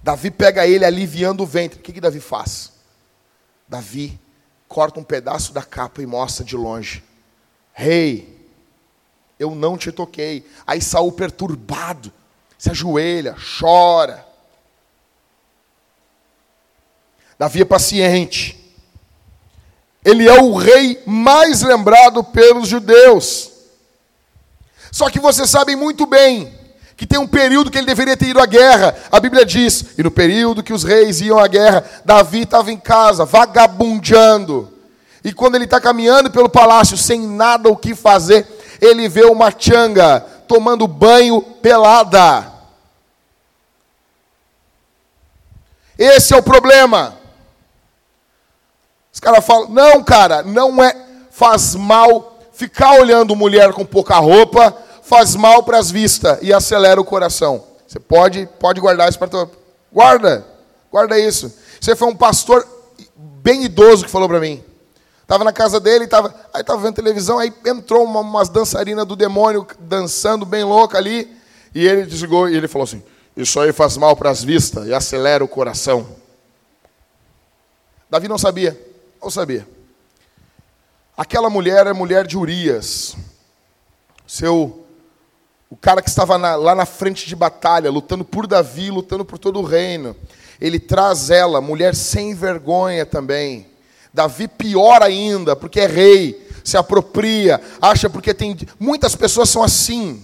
Davi pega ele aliviando o ventre. O que, que Davi faz? Davi corta um pedaço da capa e mostra de longe. Rei, eu não te toquei. Aí Saul perturbado, se ajoelha, chora. Davi é paciente. Ele é o rei mais lembrado pelos judeus. Só que vocês sabem muito bem que tem um período que ele deveria ter ido à guerra. A Bíblia diz: e no período que os reis iam à guerra, Davi estava em casa, vagabundeando. E quando ele está caminhando pelo palácio sem nada o que fazer, ele vê uma changa tomando banho pelada. Esse é o problema. Os caras falam: não, cara, não é. Faz mal ficar olhando mulher com pouca roupa, faz mal para as vistas e acelera o coração. Você pode, pode guardar isso para tua. Guarda, guarda isso. Você foi um pastor bem idoso que falou para mim. Estava na casa dele, tava, aí estava vendo televisão, aí entrou uma, umas dançarinas do demônio dançando bem louca ali, e ele desligou e ele falou assim: Isso aí faz mal para as vistas e acelera o coração. Davi não sabia. Não sabia. Aquela mulher é mulher de Urias. Seu o cara que estava na, lá na frente de batalha, lutando por Davi, lutando por todo o reino. Ele traz ela, mulher sem vergonha também. Davi pior ainda, porque é rei, se apropria, acha porque tem. Muitas pessoas são assim.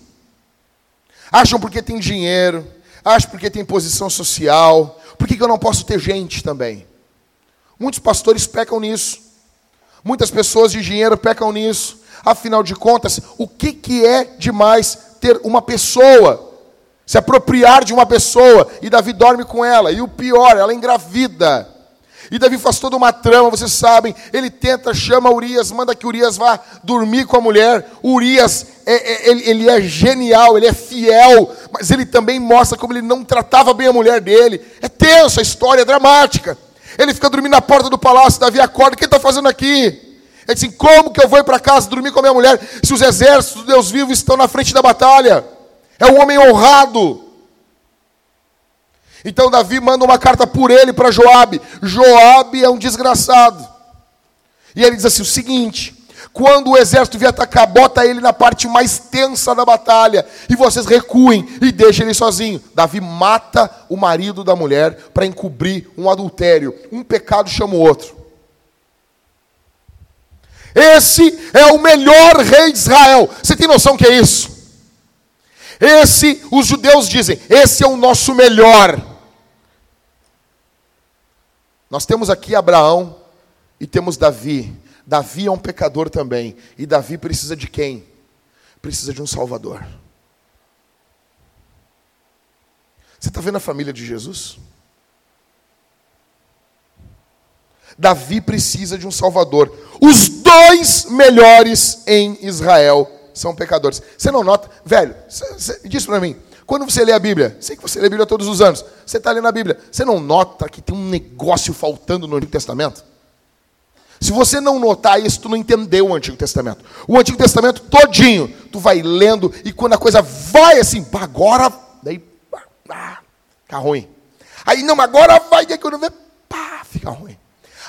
Acham porque tem dinheiro, acham porque tem posição social. Por que, que eu não posso ter gente também? Muitos pastores pecam nisso. Muitas pessoas de dinheiro pecam nisso. Afinal de contas, o que, que é demais ter uma pessoa? Se apropriar de uma pessoa. E Davi dorme com ela. E o pior, ela engravida. E Davi faz toda uma trama, vocês sabem. Ele tenta, chama Urias, manda que Urias vá dormir com a mulher. Urias, é, é, ele, ele é genial, ele é fiel, mas ele também mostra como ele não tratava bem a mulher dele. É tenso a história, é dramática. Ele fica dormindo na porta do palácio, Davi acorda, o que está fazendo aqui? Ele assim, como que eu vou ir para casa dormir com a minha mulher, se os exércitos do Deus vivo estão na frente da batalha? É um homem honrado. Então Davi manda uma carta por ele para Joabe. Joabe é um desgraçado. E ele diz assim: o seguinte: quando o exército vier atacar, bota ele na parte mais tensa da batalha. E vocês recuem e deixem ele sozinho. Davi mata o marido da mulher para encobrir um adultério. Um pecado chama o outro. Esse é o melhor rei de Israel. Você tem noção que é isso? Esse, os judeus dizem, esse é o nosso melhor. Nós temos aqui Abraão e temos Davi. Davi é um pecador também. E Davi precisa de quem? Precisa de um Salvador. Você está vendo a família de Jesus? Davi precisa de um Salvador. Os dois melhores em Israel são pecadores. Você não nota? Velho, diz para mim. Quando você lê a Bíblia, sei que você lê a Bíblia todos os anos, você está lendo a Bíblia, você não nota que tem um negócio faltando no Antigo Testamento? Se você não notar isso, tu não entendeu o Antigo Testamento. O Antigo Testamento todinho, tu vai lendo e quando a coisa vai assim, agora, daí, ah, fica ruim. Aí não, agora vai, daí quando vê, pá, fica ruim.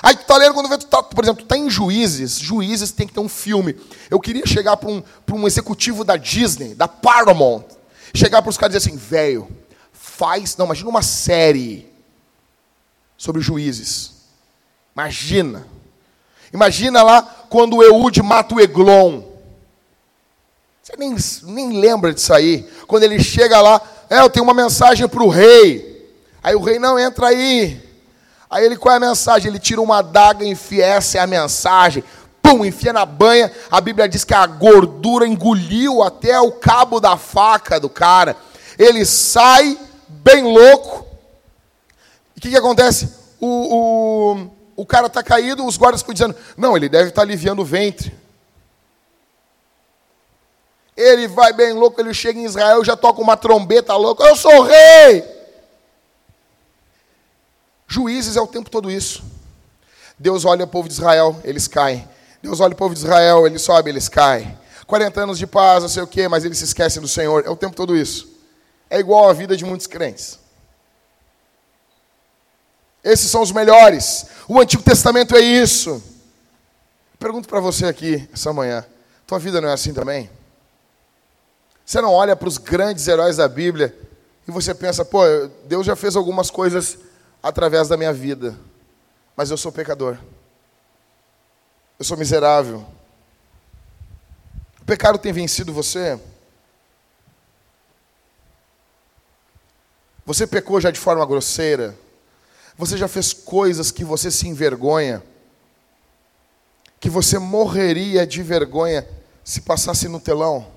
Aí tu tá lendo quando vê, tu tá, por exemplo, tu tá em Juízes, Juízes tem que ter um filme. Eu queria chegar para um, um executivo da Disney, da Paramount, chegar para os caras e dizer assim, velho, faz, não, imagina uma série sobre juízes. Imagina. Imagina lá quando o Eude mata o Eglon. Você nem, nem lembra disso aí. Quando ele chega lá, é, eu tenho uma mensagem para o rei. Aí o rei, não, entra aí. Aí ele, qual é a mensagem? Ele tira uma adaga e enfia, essa é a mensagem. pum, enfia na banha. A Bíblia diz que a gordura engoliu até o cabo da faca do cara. Ele sai bem louco. E o que, que acontece? O, o, o cara está caído, os guardas ficam dizendo: não, ele deve estar tá aliviando o ventre. Ele vai bem louco, ele chega em Israel, já toca uma trombeta louca, eu sou rei. Juízes é o tempo todo isso. Deus olha o povo de Israel, eles caem. Deus olha o povo de Israel, ele sobe, eles caem. 40 anos de paz, não sei o quê, mas eles se esquecem do Senhor. É o tempo todo isso. É igual a vida de muitos crentes. Esses são os melhores. O Antigo Testamento é isso. Pergunto para você aqui essa manhã: tua vida não é assim também? Você não olha para os grandes heróis da Bíblia e você pensa, pô, Deus já fez algumas coisas através da minha vida, mas eu sou pecador. Eu sou miserável. O pecado tem vencido você? Você pecou já de forma grosseira? Você já fez coisas que você se envergonha? Que você morreria de vergonha se passasse no telão?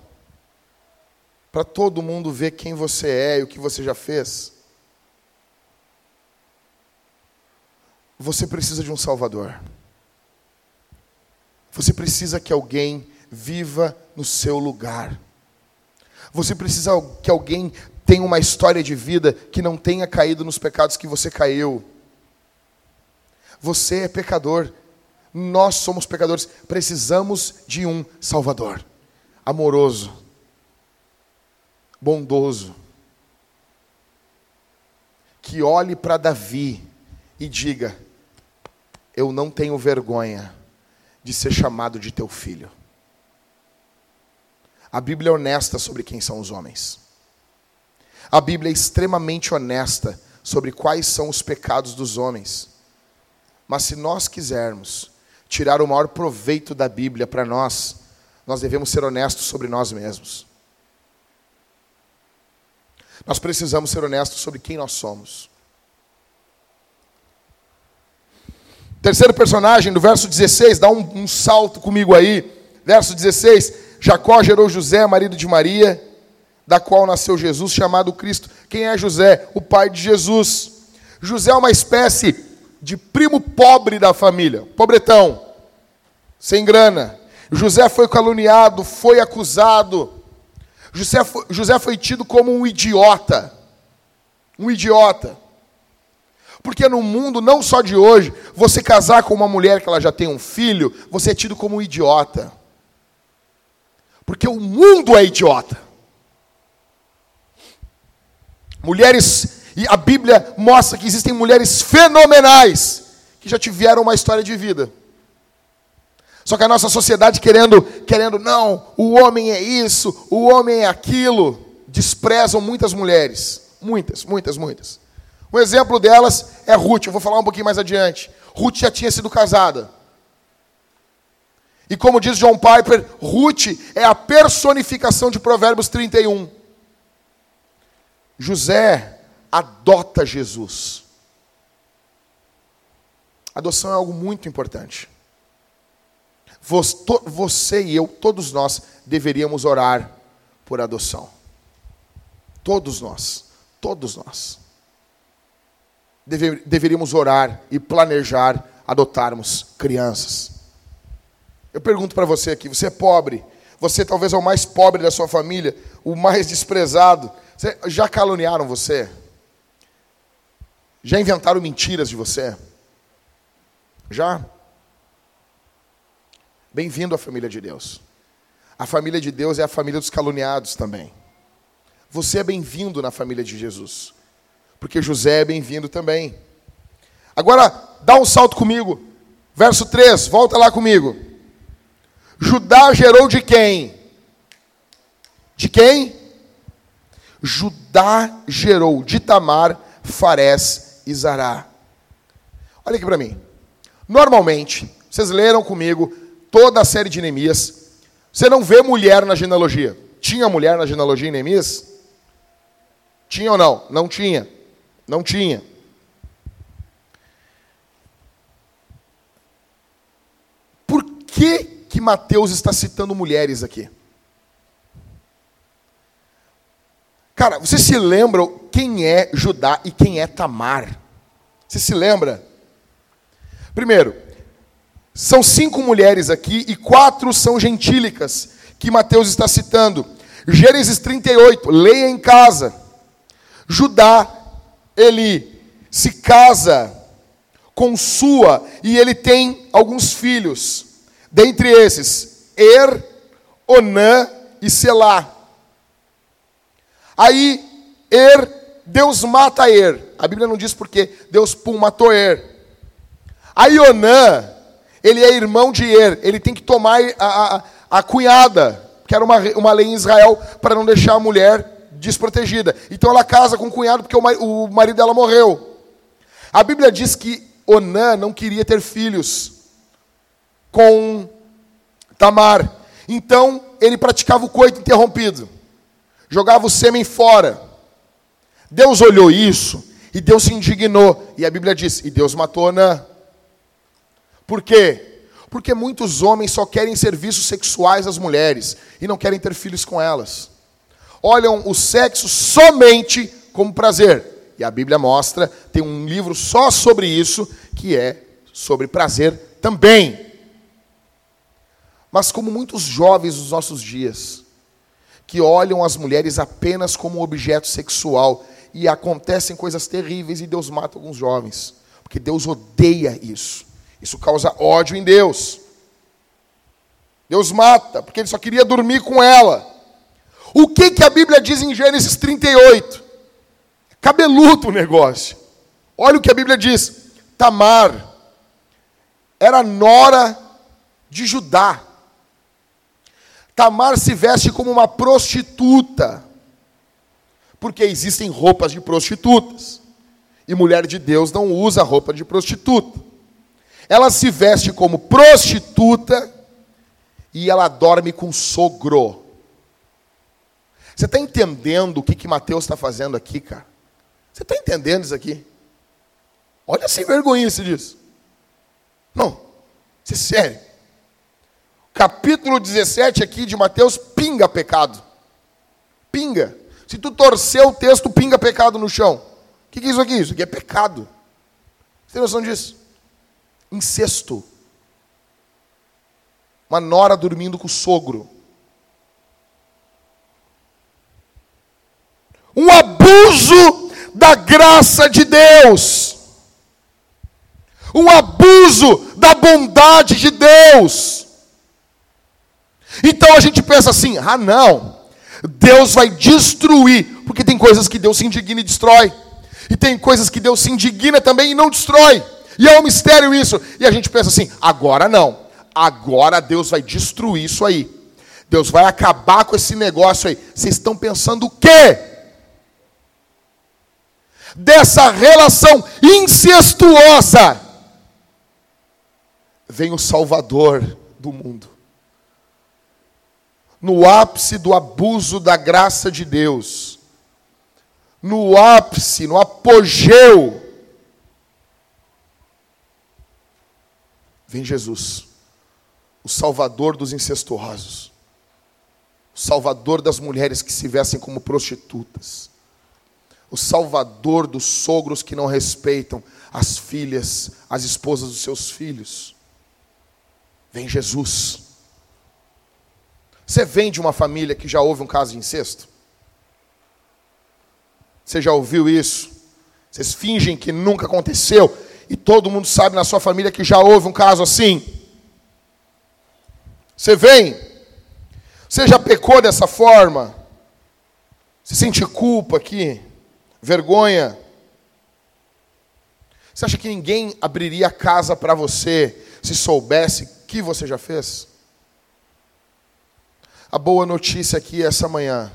para todo mundo ver quem você é e o que você já fez. Você precisa de um Salvador. Você precisa que alguém viva no seu lugar. Você precisa que alguém tenha uma história de vida que não tenha caído nos pecados que você caiu. Você é pecador. Nós somos pecadores. Precisamos de um Salvador amoroso bondoso, que olhe para Davi e diga: Eu não tenho vergonha de ser chamado de teu filho. A Bíblia é honesta sobre quem são os homens. A Bíblia é extremamente honesta sobre quais são os pecados dos homens. Mas se nós quisermos tirar o maior proveito da Bíblia para nós, nós devemos ser honestos sobre nós mesmos. Nós precisamos ser honestos sobre quem nós somos. Terceiro personagem, do verso 16, dá um, um salto comigo aí. Verso 16: Jacó gerou José, marido de Maria, da qual nasceu Jesus, chamado Cristo. Quem é José? O pai de Jesus. José é uma espécie de primo pobre da família, pobretão, sem grana. José foi caluniado, foi acusado, José foi, José foi tido como um idiota. Um idiota. Porque no mundo, não só de hoje, você casar com uma mulher que ela já tem um filho, você é tido como um idiota. Porque o mundo é idiota. Mulheres, e a Bíblia mostra que existem mulheres fenomenais que já tiveram uma história de vida. Só que a nossa sociedade querendo, querendo, não, o homem é isso, o homem é aquilo, desprezam muitas mulheres. Muitas, muitas, muitas. Um exemplo delas é Ruth, eu vou falar um pouquinho mais adiante. Ruth já tinha sido casada. E como diz John Piper, Ruth é a personificação de Provérbios 31. José adota Jesus. Adoção é algo muito importante. Você e eu, todos nós, deveríamos orar por adoção. Todos nós, todos nós. Deve, deveríamos orar e planejar adotarmos crianças. Eu pergunto para você aqui: você é pobre? Você talvez é o mais pobre da sua família, o mais desprezado. Já caluniaram você? Já inventaram mentiras de você? Já? Bem-vindo à família de Deus. A família de Deus é a família dos caluniados também. Você é bem-vindo na família de Jesus, porque José é bem-vindo também. Agora, dá um salto comigo. Verso 3, volta lá comigo. Judá gerou de quem? De quem? Judá gerou de Tamar, e Zará. Olha aqui para mim. Normalmente, vocês leram comigo toda a série de Neemias. Você não vê mulher na genealogia. Tinha mulher na genealogia em Neemias? Tinha ou não? Não tinha. Não tinha. Por que que Mateus está citando mulheres aqui? Cara, você se lembra quem é Judá e quem é Tamar? Você se lembra? Primeiro, são cinco mulheres aqui e quatro são gentílicas que Mateus está citando. Gênesis 38, leia em casa. Judá, ele se casa com Sua e ele tem alguns filhos. Dentre esses, Er, Onã e Selá. Aí, Er, Deus mata Er. A Bíblia não diz porque Deus pum, matou Er. Aí Onã, ele é irmão de Er. Ele tem que tomar a, a, a cunhada, que era uma, uma lei em Israel, para não deixar a mulher desprotegida. Então ela casa com o cunhado porque o, o marido dela morreu. A Bíblia diz que Onã não queria ter filhos com Tamar. Então, ele praticava o coito interrompido. Jogava o sêmen fora. Deus olhou isso e Deus se indignou. E a Bíblia diz: e Deus matou Onã. Por quê? Porque muitos homens só querem serviços sexuais às mulheres e não querem ter filhos com elas. Olham o sexo somente como prazer. E a Bíblia mostra, tem um livro só sobre isso, que é sobre prazer também. Mas como muitos jovens dos nossos dias, que olham as mulheres apenas como objeto sexual, e acontecem coisas terríveis e Deus mata alguns jovens, porque Deus odeia isso. Isso causa ódio em Deus. Deus mata, porque ele só queria dormir com ela. O que, que a Bíblia diz em Gênesis 38? Cabeludo o negócio. Olha o que a Bíblia diz. Tamar era nora de Judá. Tamar se veste como uma prostituta. Porque existem roupas de prostitutas. E mulher de Deus não usa roupa de prostituta. Ela se veste como prostituta e ela dorme com sogro. Você está entendendo o que, que Mateus está fazendo aqui, cara? Você está entendendo isso aqui? Olha sem vergonhice disso. Não, isso é sério. Capítulo 17 aqui de Mateus, pinga pecado. Pinga. Se tu torcer o texto, pinga pecado no chão. O que, que é isso aqui? Isso aqui é pecado. Você tem noção disso? Incesto. Uma nora dormindo com o sogro. Um abuso da graça de Deus, um abuso da bondade de Deus. Então a gente pensa assim: ah, não, Deus vai destruir, porque tem coisas que Deus se indigna e destrói, e tem coisas que Deus se indigna também e não destrói, e é um mistério isso. E a gente pensa assim: agora não, agora Deus vai destruir isso aí, Deus vai acabar com esse negócio aí. Vocês estão pensando o quê? dessa relação incestuosa, vem o Salvador do mundo. No ápice do abuso da graça de Deus, no ápice, no apogeu, vem Jesus, o Salvador dos incestuosos, o Salvador das mulheres que se vestem como prostitutas o salvador dos sogros que não respeitam as filhas, as esposas dos seus filhos. Vem Jesus. Você vem de uma família que já houve um caso de incesto? Você já ouviu isso? Vocês fingem que nunca aconteceu e todo mundo sabe na sua família que já houve um caso assim. Você vem? Você já pecou dessa forma? Você sente culpa aqui? vergonha. Você acha que ninguém abriria a casa para você se soubesse que você já fez? A boa notícia aqui essa manhã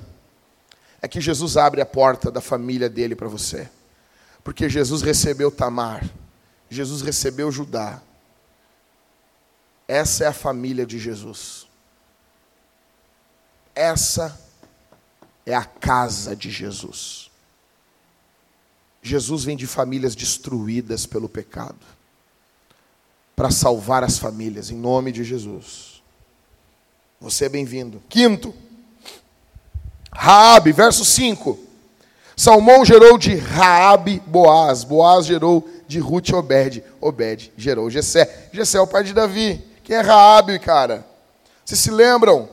é que Jesus abre a porta da família dele para você. Porque Jesus recebeu Tamar, Jesus recebeu Judá. Essa é a família de Jesus. Essa é a casa de Jesus. Jesus vem de famílias destruídas pelo pecado, para salvar as famílias, em nome de Jesus. Você é bem-vindo. Quinto, Raabe, verso 5. Salmão gerou de Raabe Boaz, Boaz gerou de Ruth Obed, Obed gerou Jessé. Jessé é o pai de Davi. Quem é Raabe, cara? Vocês se lembram?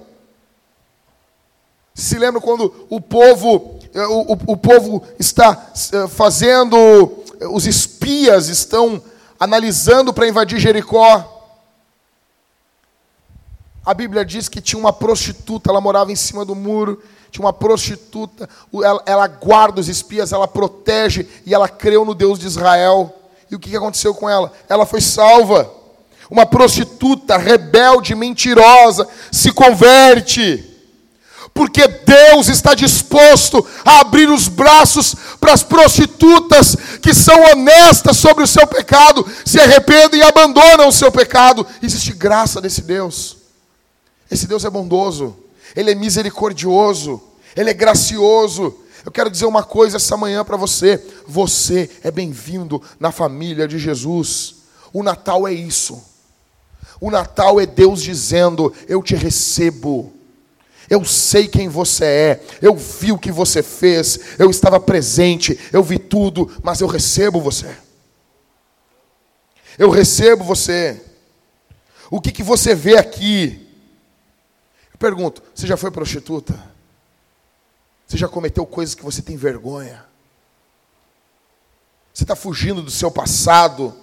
Se lembram quando o povo, eh, o, o, o povo está eh, fazendo, eh, os espias estão analisando para invadir Jericó? A Bíblia diz que tinha uma prostituta, ela morava em cima do muro, tinha uma prostituta, ela, ela guarda os espias, ela protege e ela creu no Deus de Israel. E o que aconteceu com ela? Ela foi salva. Uma prostituta rebelde, mentirosa, se converte. Porque Deus está disposto a abrir os braços para as prostitutas que são honestas sobre o seu pecado, se arrependem e abandonam o seu pecado. Existe graça desse Deus. Esse Deus é bondoso, Ele é misericordioso, Ele é gracioso. Eu quero dizer uma coisa essa manhã para você: você é bem-vindo na família de Jesus. O Natal é isso. O Natal é Deus dizendo: Eu te recebo. Eu sei quem você é, eu vi o que você fez, eu estava presente, eu vi tudo, mas eu recebo você. Eu recebo você. O que, que você vê aqui? Pergunto: você já foi prostituta? Você já cometeu coisas que você tem vergonha? Você está fugindo do seu passado?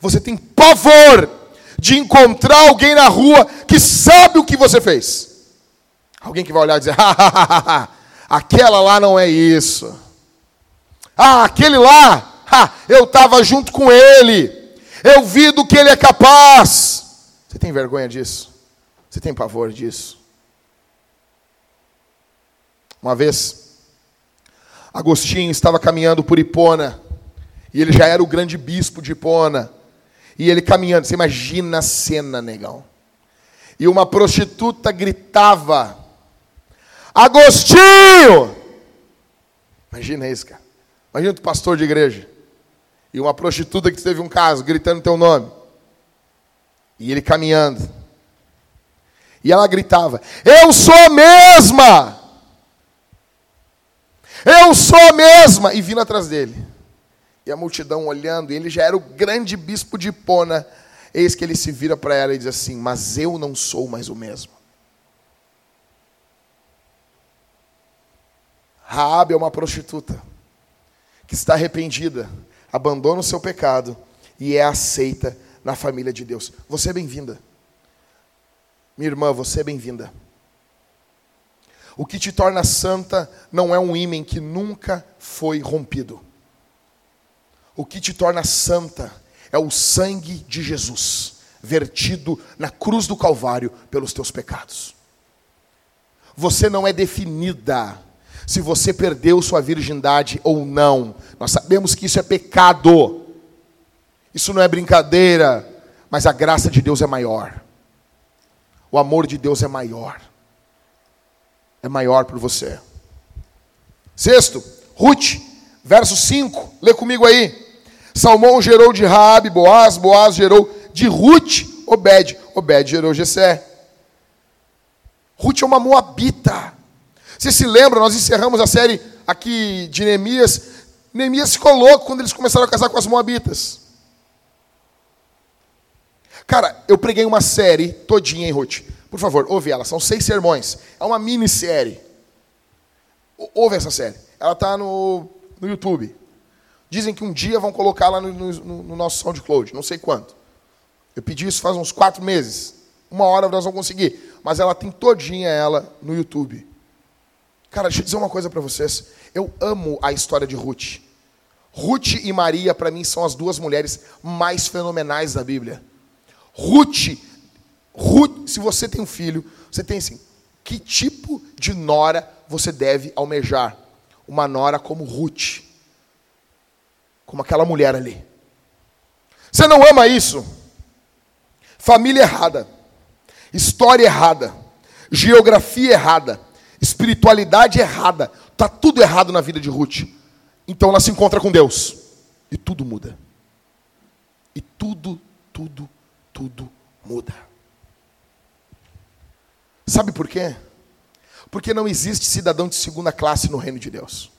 Você tem pavor de encontrar alguém na rua que sabe o que você fez? Alguém que vai olhar e dizer: aquela lá não é isso. Ah, aquele lá, eu estava junto com ele. Eu vi do que ele é capaz. Você tem vergonha disso? Você tem pavor disso? Uma vez, Agostinho estava caminhando por Hipona, e ele já era o grande bispo de Hipona, e ele caminhando, você imagina a cena, negão. E uma prostituta gritava: Agostinho! Imagina isso, cara. Imagina o pastor de igreja. E uma prostituta que teve um caso, gritando teu nome. E ele caminhando. E ela gritava: Eu sou a mesma! Eu sou a mesma! E vindo atrás dele. E a multidão olhando, e ele já era o grande bispo de Hipona. Eis que ele se vira para ela e diz assim: Mas eu não sou mais o mesmo. Raabe é uma prostituta que está arrependida, abandona o seu pecado e é aceita na família de Deus. Você é bem-vinda. Minha irmã, você é bem-vinda. O que te torna santa não é um ímã que nunca foi rompido. O que te torna santa é o sangue de Jesus, vertido na cruz do Calvário pelos teus pecados. Você não é definida se você perdeu sua virgindade ou não. Nós sabemos que isso é pecado. Isso não é brincadeira, mas a graça de Deus é maior. O amor de Deus é maior. É maior por você. Sexto, Ruth, verso 5, lê comigo aí. Salmão gerou de Raabe Boaz, Boaz gerou de Ruth Obed, Obed gerou Jessé. Ruth é uma moabita. Você se lembra, nós encerramos a série aqui de Neemias. Neemias ficou louco quando eles começaram a casar com as Moabitas. Cara, eu preguei uma série todinha em Ruth. Por favor, ouve ela. São seis sermões. É uma minissérie. Ouve essa série. Ela está no, no YouTube. Dizem que um dia vão colocar lá no, no, no nosso SoundCloud. Não sei quanto. Eu pedi isso faz uns quatro meses. Uma hora nós vamos conseguir. Mas ela tem todinha ela no YouTube. Cara, deixa eu dizer uma coisa para vocês. Eu amo a história de Ruth. Ruth e Maria, para mim, são as duas mulheres mais fenomenais da Bíblia. Ruth, Ruth, se você tem um filho, você tem assim, que tipo de nora você deve almejar? Uma nora como Ruth. Como aquela mulher ali. Você não ama isso? Família errada. História errada. Geografia errada espiritualidade errada. Está tudo errado na vida de Ruth. Então ela se encontra com Deus. E tudo muda. E tudo, tudo, tudo muda. Sabe por quê? Porque não existe cidadão de segunda classe no reino de Deus.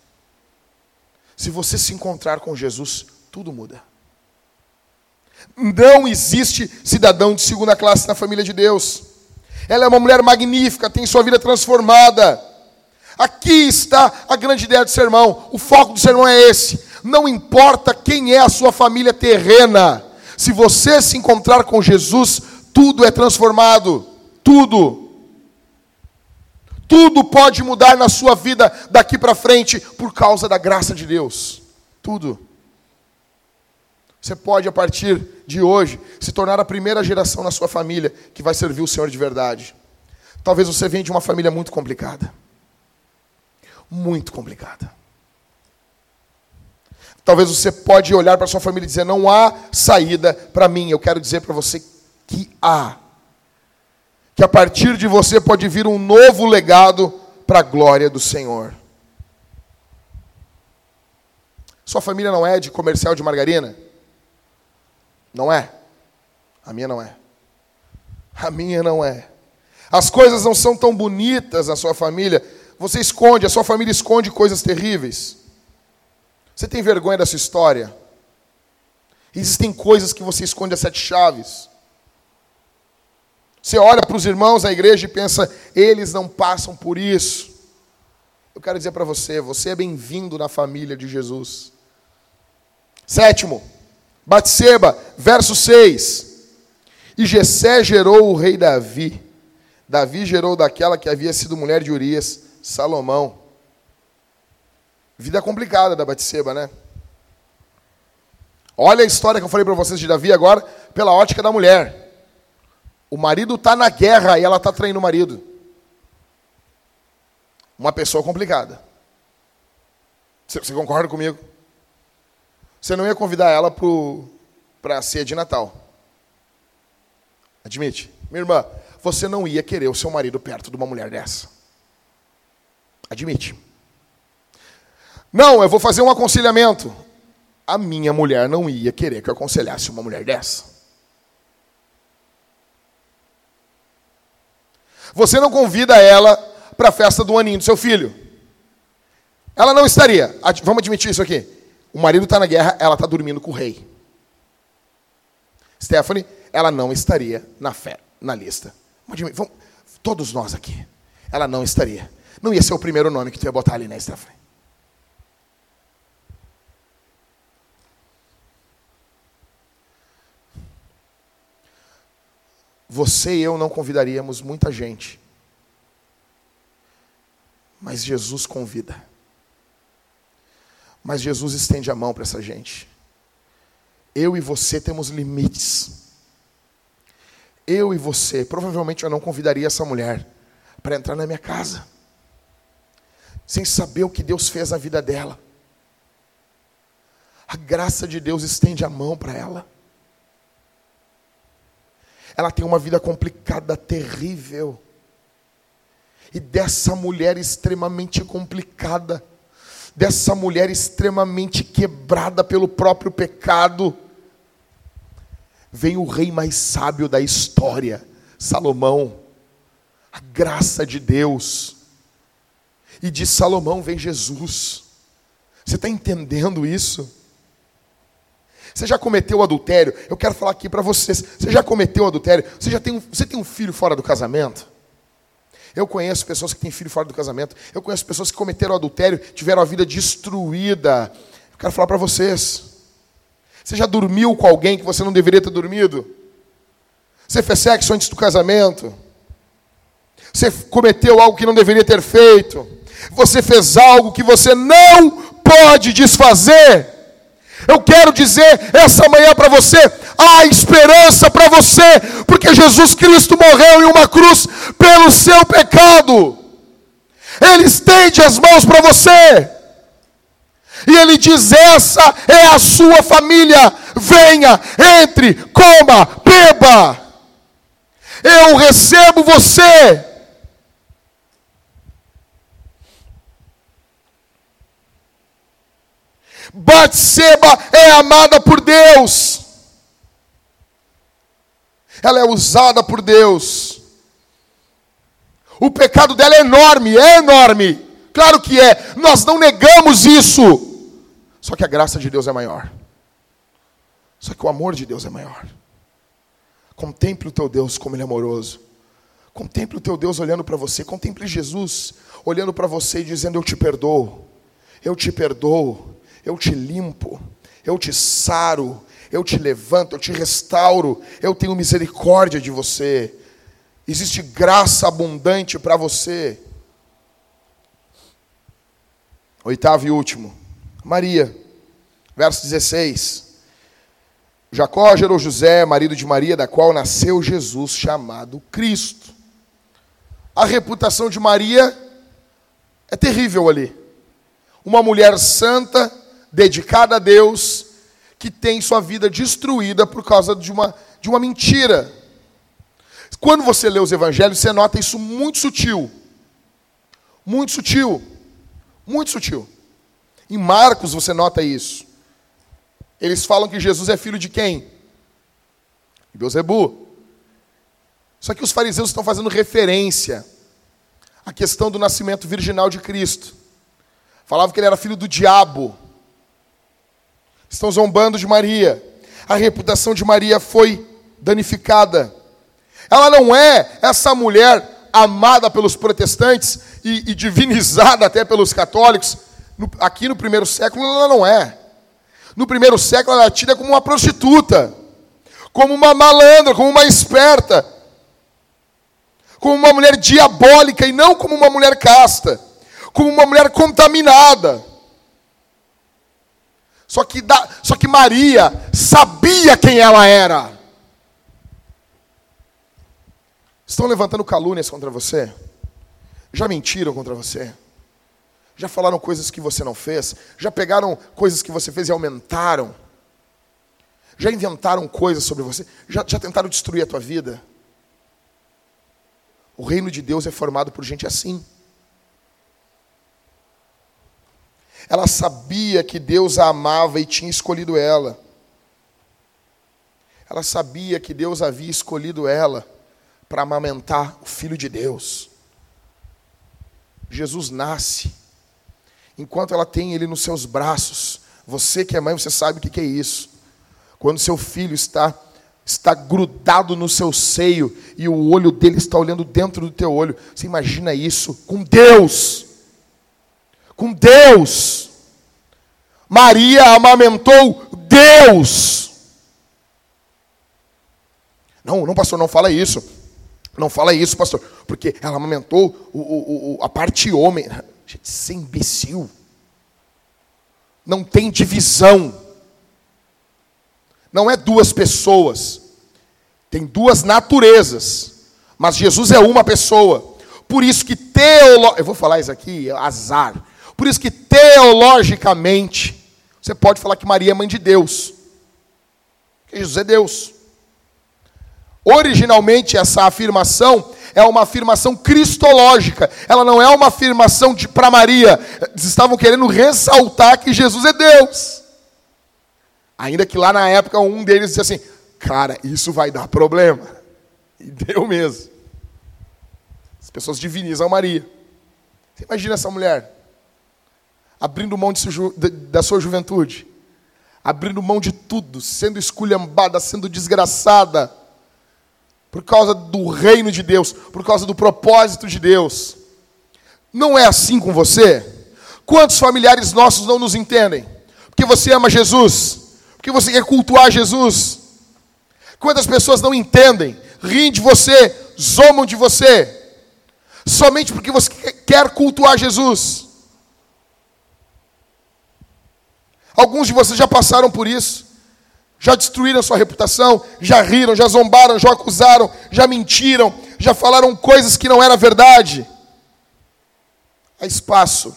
Se você se encontrar com Jesus, tudo muda. Não existe cidadão de segunda classe na família de Deus. Ela é uma mulher magnífica, tem sua vida transformada. Aqui está a grande ideia do sermão. O foco do sermão é esse. Não importa quem é a sua família terrena. Se você se encontrar com Jesus, tudo é transformado. Tudo. Tudo pode mudar na sua vida daqui para frente por causa da graça de Deus. Tudo. Você pode, a partir de hoje, se tornar a primeira geração na sua família que vai servir o Senhor de verdade. Talvez você venha de uma família muito complicada. Muito complicada. Talvez você pode olhar para sua família e dizer: "Não há saída para mim". Eu quero dizer para você que há. Que a partir de você pode vir um novo legado para a glória do Senhor. Sua família não é de comercial de margarina? Não é? A minha não é. A minha não é. As coisas não são tão bonitas na sua família. Você esconde, a sua família esconde coisas terríveis. Você tem vergonha dessa história? Existem coisas que você esconde a sete chaves. Você olha para os irmãos da igreja e pensa, eles não passam por isso. Eu quero dizer para você, você é bem-vindo na família de Jesus. Sétimo, Batseba, verso 6. E Jessé gerou o rei Davi. Davi gerou daquela que havia sido mulher de Urias, Salomão. Vida complicada da Batseba, né? Olha a história que eu falei para vocês de Davi agora, pela ótica da mulher. O marido está na guerra e ela está traindo o marido. Uma pessoa complicada. Você concorda comigo? Você não ia convidar ela para a ceia de Natal. Admite. Minha irmã, você não ia querer o seu marido perto de uma mulher dessa. Admite. Não, eu vou fazer um aconselhamento. A minha mulher não ia querer que eu aconselhasse uma mulher dessa. Você não convida ela para a festa do aninho do seu filho. Ela não estaria. Vamos admitir isso aqui. O marido está na guerra, ela está dormindo com o rei. Stephanie, ela não estaria na fé, na lista. Vamos, todos nós aqui. Ela não estaria. Não ia ser o primeiro nome que tu ia botar ali, né, Stephanie? Você e eu não convidaríamos muita gente. Mas Jesus convida. Mas Jesus estende a mão para essa gente. Eu e você temos limites. Eu e você, provavelmente eu não convidaria essa mulher para entrar na minha casa, sem saber o que Deus fez na vida dela. A graça de Deus estende a mão para ela. Ela tem uma vida complicada, terrível. E dessa mulher extremamente complicada, dessa mulher extremamente quebrada pelo próprio pecado, vem o rei mais sábio da história, Salomão, a graça de Deus. E de Salomão vem Jesus. Você está entendendo isso? Você já cometeu adultério? Eu quero falar aqui para vocês. Você já cometeu adultério? Você já tem um, você tem um filho fora do casamento? Eu conheço pessoas que têm filho fora do casamento. Eu conheço pessoas que cometeram adultério, tiveram a vida destruída. Eu quero falar para vocês. Você já dormiu com alguém que você não deveria ter dormido? Você fez sexo antes do casamento? Você cometeu algo que não deveria ter feito? Você fez algo que você não pode desfazer? Eu quero dizer essa manhã para você: há esperança para você, porque Jesus Cristo morreu em uma cruz pelo seu pecado. Ele estende as mãos para você. E ele diz: Essa é a sua família. Venha, entre, coma, beba. Eu recebo você. Batseba é amada por Deus. Ela é usada por Deus. O pecado dela é enorme, é enorme. Claro que é. Nós não negamos isso. Só que a graça de Deus é maior. Só que o amor de Deus é maior. Contemple o teu Deus como ele é amoroso. Contemple o teu Deus olhando para você. Contemple Jesus olhando para você e dizendo: Eu te perdoo. Eu te perdoo. Eu te limpo. Eu te saro. Eu te levanto. Eu te restauro. Eu tenho misericórdia de você. Existe graça abundante para você. Oitavo e último. Maria, verso 16. Jacó gerou José, marido de Maria, da qual nasceu Jesus, chamado Cristo. A reputação de Maria é terrível ali. Uma mulher santa, dedicada a Deus, que tem sua vida destruída por causa de uma, de uma mentira. Quando você lê os evangelhos, você nota isso muito sutil. Muito sutil. Muito sutil. Em Marcos você nota isso. Eles falam que Jesus é filho de quem? Beuzebu. Só que os fariseus estão fazendo referência à questão do nascimento virginal de Cristo. Falavam que ele era filho do diabo. Estão zombando de Maria. A reputação de Maria foi danificada. Ela não é essa mulher amada pelos protestantes e, e divinizada até pelos católicos. No, aqui no primeiro século ela não é. No primeiro século ela é tida como uma prostituta, como uma malandra, como uma esperta, como uma mulher diabólica e não como uma mulher casta, como uma mulher contaminada. Só que, da, só que Maria sabia quem ela era. Estão levantando calúnias contra você? Já mentiram contra você? Já falaram coisas que você não fez? Já pegaram coisas que você fez e aumentaram? Já inventaram coisas sobre você? Já, já tentaram destruir a tua vida? O reino de Deus é formado por gente assim. Ela sabia que Deus a amava e tinha escolhido ela. Ela sabia que Deus havia escolhido ela para amamentar o Filho de Deus. Jesus nasce enquanto ela tem ele nos seus braços. Você que é mãe, você sabe o que é isso. Quando seu filho está está grudado no seu seio e o olho dele está olhando dentro do teu olho. Você imagina isso com Deus? Com Deus. Maria amamentou Deus. Não, não, pastor, não fala isso. Não fala isso, pastor, porque ela amamentou o, o, o, a parte homem. Gente, você é imbecil. Não tem divisão. Não é duas pessoas. Tem duas naturezas. Mas Jesus é uma pessoa. Por isso que teolo... eu vou falar isso aqui, azar. Por isso que teologicamente você pode falar que Maria é mãe de Deus. Que Jesus é Deus. Originalmente, essa afirmação é uma afirmação cristológica. Ela não é uma afirmação para Maria. Eles estavam querendo ressaltar que Jesus é Deus. Ainda que lá na época um deles disse assim: Cara, isso vai dar problema. E deu mesmo. As pessoas divinizam Maria. Você imagina essa mulher abrindo mão da sua juventude, abrindo mão de tudo, sendo esculhambada, sendo desgraçada por causa do reino de Deus, por causa do propósito de Deus. Não é assim com você? Quantos familiares nossos não nos entendem? Porque você ama Jesus, porque você quer cultuar Jesus. Quantas pessoas não entendem, riem de você, zombam de você, somente porque você quer cultuar Jesus. Alguns de vocês já passaram por isso já destruíram sua reputação, já riram, já zombaram, já acusaram, já mentiram, já falaram coisas que não era verdade. Há espaço.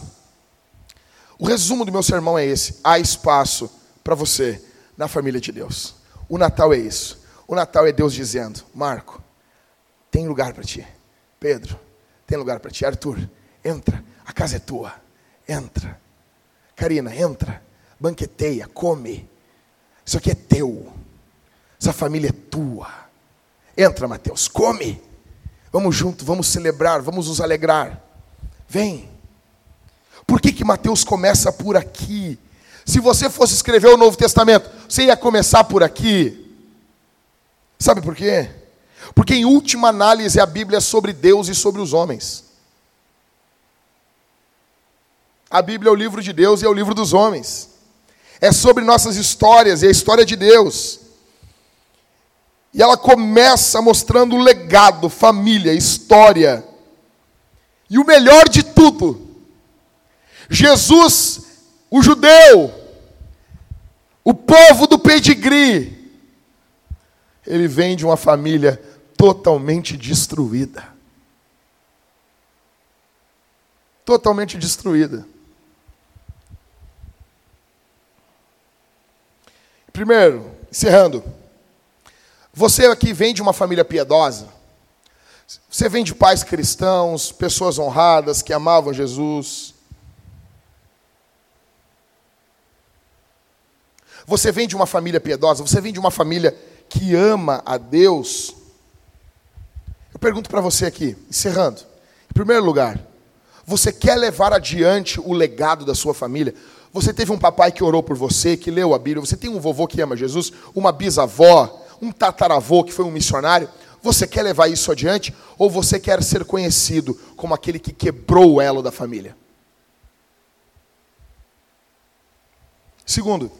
O resumo do meu sermão é esse: há espaço para você na família de Deus. O Natal é isso. O Natal é Deus dizendo: Marco, tem lugar para ti. Pedro, tem lugar para ti. Arthur, entra, a casa é tua. Entra. Karina, entra. Banqueteia, come isso aqui é teu. Essa família é tua. Entra, Mateus, come. Vamos junto, vamos celebrar, vamos nos alegrar. Vem. Por que, que Mateus começa por aqui? Se você fosse escrever o Novo Testamento, você ia começar por aqui. Sabe por quê? Porque, em última análise, a Bíblia é sobre Deus e sobre os homens. A Bíblia é o livro de Deus e é o livro dos homens. É sobre nossas histórias e a história de Deus. E ela começa mostrando o legado, família, história. E o melhor de tudo, Jesus, o judeu, o povo do pedigree, ele vem de uma família totalmente destruída. Totalmente destruída. Primeiro, encerrando. Você aqui vem de uma família piedosa. Você vem de pais cristãos, pessoas honradas que amavam Jesus. Você vem de uma família piedosa, você vem de uma família que ama a Deus. Eu pergunto para você aqui, encerrando. Em primeiro lugar, você quer levar adiante o legado da sua família? Você teve um papai que orou por você, que leu a Bíblia, você tem um vovô que ama Jesus, uma bisavó, um tataravô que foi um missionário. Você quer levar isso adiante ou você quer ser conhecido como aquele que quebrou o elo da família? Segundo,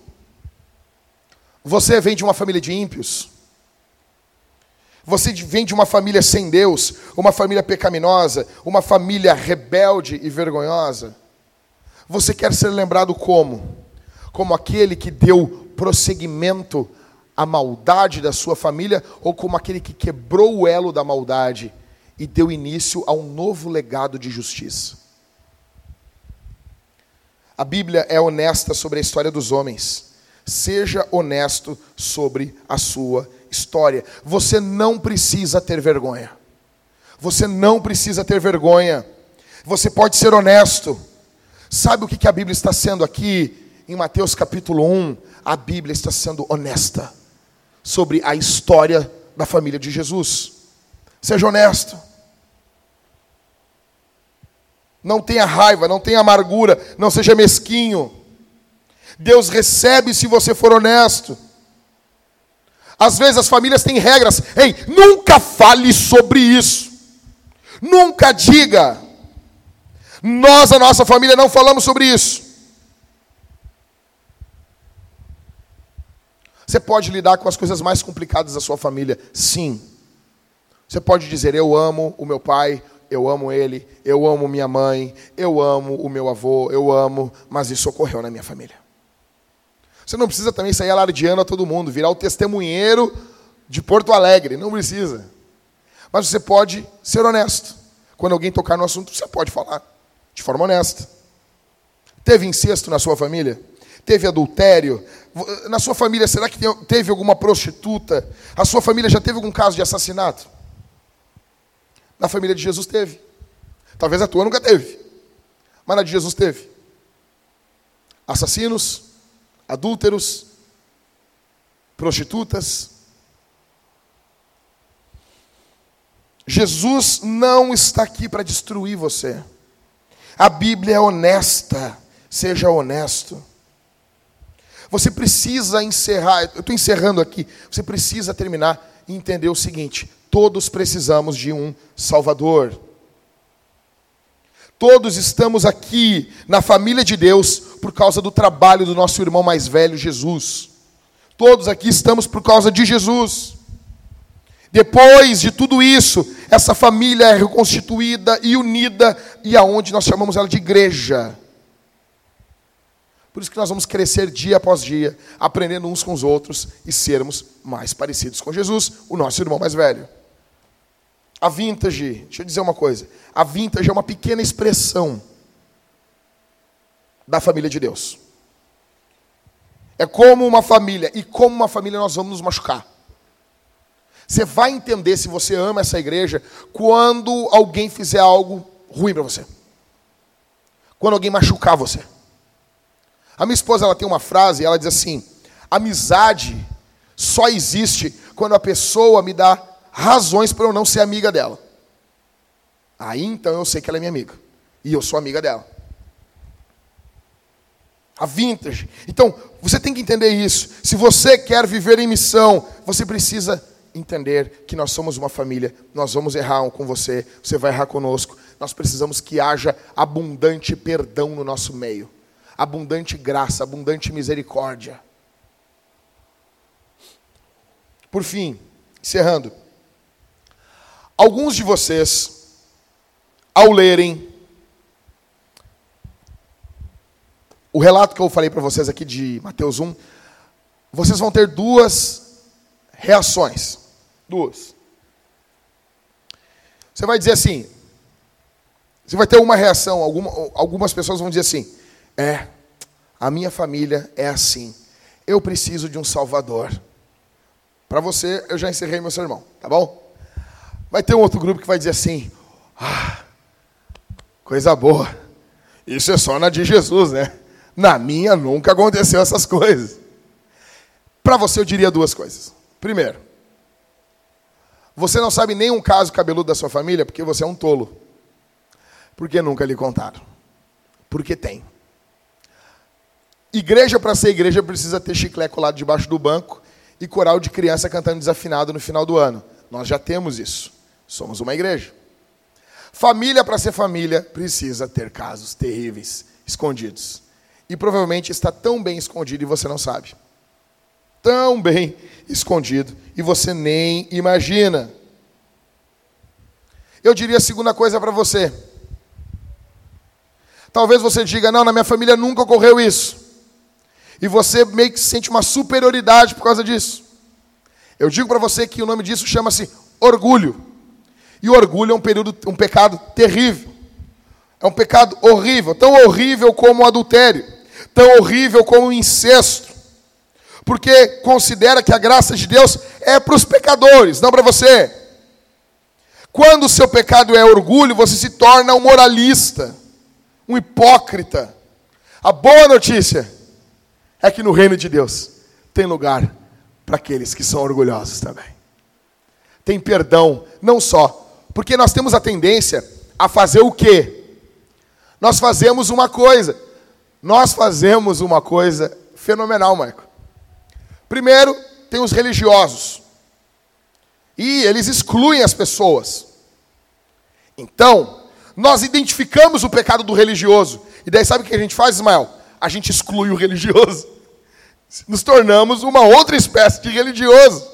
você vem de uma família de ímpios. Você vem de uma família sem Deus, uma família pecaminosa, uma família rebelde e vergonhosa. Você quer ser lembrado como? Como aquele que deu prosseguimento à maldade da sua família ou como aquele que quebrou o elo da maldade e deu início a um novo legado de justiça? A Bíblia é honesta sobre a história dos homens. Seja honesto sobre a sua história. Você não precisa ter vergonha. Você não precisa ter vergonha. Você pode ser honesto. Sabe o que a Bíblia está sendo aqui? Em Mateus capítulo 1, a Bíblia está sendo honesta sobre a história da família de Jesus. Seja honesto. Não tenha raiva, não tenha amargura, não seja mesquinho. Deus recebe se você for honesto. Às vezes as famílias têm regras. Ei, nunca fale sobre isso. Nunca diga. Nós, a nossa família, não falamos sobre isso. Você pode lidar com as coisas mais complicadas da sua família, sim. Você pode dizer: Eu amo o meu pai, eu amo ele, eu amo minha mãe, eu amo o meu avô, eu amo, mas isso ocorreu na minha família. Você não precisa também sair alardeando a todo mundo, virar o testemunheiro de Porto Alegre, não precisa. Mas você pode ser honesto. Quando alguém tocar no assunto, você pode falar de forma honesta. Teve incesto na sua família? Teve adultério? Na sua família, será que teve alguma prostituta? A sua família já teve algum caso de assassinato? Na família de Jesus teve. Talvez a tua nunca teve. Mas na de Jesus teve. Assassinos, adúlteros, prostitutas. Jesus não está aqui para destruir você. A Bíblia é honesta. Seja honesto. Você precisa encerrar, eu estou encerrando aqui. Você precisa terminar e entender o seguinte: todos precisamos de um Salvador. Todos estamos aqui na família de Deus por causa do trabalho do nosso irmão mais velho, Jesus. Todos aqui estamos por causa de Jesus. Depois de tudo isso, essa família é reconstituída e unida, e aonde nós chamamos ela de igreja. Por isso que nós vamos crescer dia após dia, aprendendo uns com os outros e sermos mais parecidos com Jesus, o nosso irmão mais velho. A vintage, deixa eu dizer uma coisa. A vintage é uma pequena expressão da família de Deus. É como uma família, e como uma família nós vamos nos machucar. Você vai entender se você ama essa igreja quando alguém fizer algo ruim para você. Quando alguém machucar você. A minha esposa ela tem uma frase, ela diz assim: amizade só existe quando a pessoa me dá razões para eu não ser amiga dela. Aí então eu sei que ela é minha amiga. E eu sou amiga dela. A vintage. Então, você tem que entender isso. Se você quer viver em missão, você precisa entender que nós somos uma família. Nós vamos errar com você, você vai errar conosco. Nós precisamos que haja abundante perdão no nosso meio. Abundante graça, abundante misericórdia. Por fim, encerrando. Alguns de vocês, ao lerem o relato que eu falei para vocês aqui de Mateus 1, vocês vão ter duas reações. Duas. Você vai dizer assim, você vai ter uma reação, alguma, algumas pessoas vão dizer assim, é, a minha família é assim, eu preciso de um salvador. Para você, eu já encerrei meu sermão, tá bom? Vai ter um outro grupo que vai dizer assim, ah, coisa boa, isso é só na de Jesus, né? Na minha nunca aconteceu essas coisas. Para você eu diria duas coisas. Primeiro, você não sabe nenhum caso cabeludo da sua família porque você é um tolo. Porque nunca lhe contaram. Porque tem. Igreja para ser igreja precisa ter chiclete colado debaixo do banco e coral de criança cantando desafinado no final do ano. Nós já temos isso. Somos uma igreja. Família para ser família precisa ter casos terríveis, escondidos e provavelmente está tão bem escondido e você não sabe. Tão bem escondido e você nem imagina. Eu diria a segunda coisa para você. Talvez você diga: Não, na minha família nunca ocorreu isso. E você meio que sente uma superioridade por causa disso. Eu digo para você que o nome disso chama-se orgulho. E o orgulho é um, período, um pecado terrível. É um pecado horrível, tão horrível como o adultério tão horrível como o incesto, porque considera que a graça de Deus é para os pecadores, não para você. Quando o seu pecado é orgulho, você se torna um moralista, um hipócrita. A boa notícia é que no reino de Deus tem lugar para aqueles que são orgulhosos também. Tem perdão, não só, porque nós temos a tendência a fazer o quê? Nós fazemos uma coisa, nós fazemos uma coisa fenomenal, Maico. Primeiro, tem os religiosos. E eles excluem as pessoas. Então, nós identificamos o pecado do religioso. E daí sabe o que a gente faz, Ismael? A gente exclui o religioso. Nos tornamos uma outra espécie de religioso.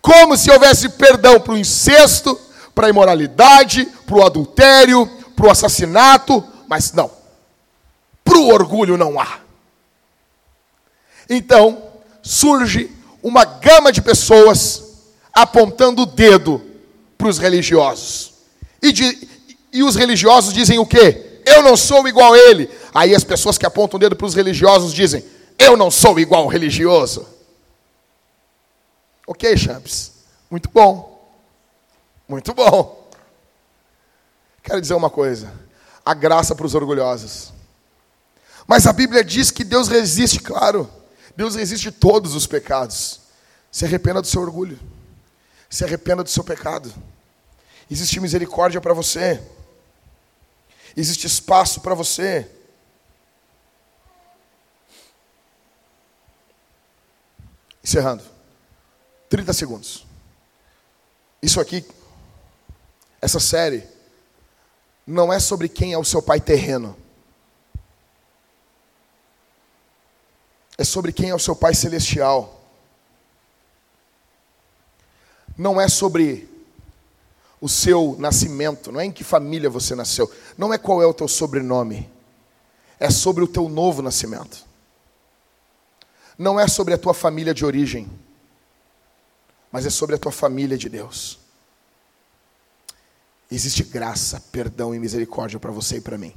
Como se houvesse perdão para o incesto, para a imoralidade, para o adultério, para o assassinato, mas não. Para o orgulho não há. Então, surge uma gama de pessoas apontando o dedo para os religiosos. E, de, e os religiosos dizem o quê? Eu não sou igual a ele. Aí as pessoas que apontam o dedo para os religiosos dizem: Eu não sou igual ao religioso. Ok, Champs. Muito bom. Muito bom. Quero dizer uma coisa: a graça para os orgulhosos. Mas a Bíblia diz que Deus resiste, claro. Deus resiste todos os pecados. Se arrependa do seu orgulho. Se arrependa do seu pecado. Existe misericórdia para você. Existe espaço para você. Encerrando. 30 segundos. Isso aqui, essa série, não é sobre quem é o seu pai terreno. É sobre quem é o seu Pai Celestial. Não é sobre o seu nascimento, não é em que família você nasceu, não é qual é o teu sobrenome, é sobre o teu novo nascimento. Não é sobre a tua família de origem, mas é sobre a tua família de Deus. Existe graça, perdão e misericórdia para você e para mim.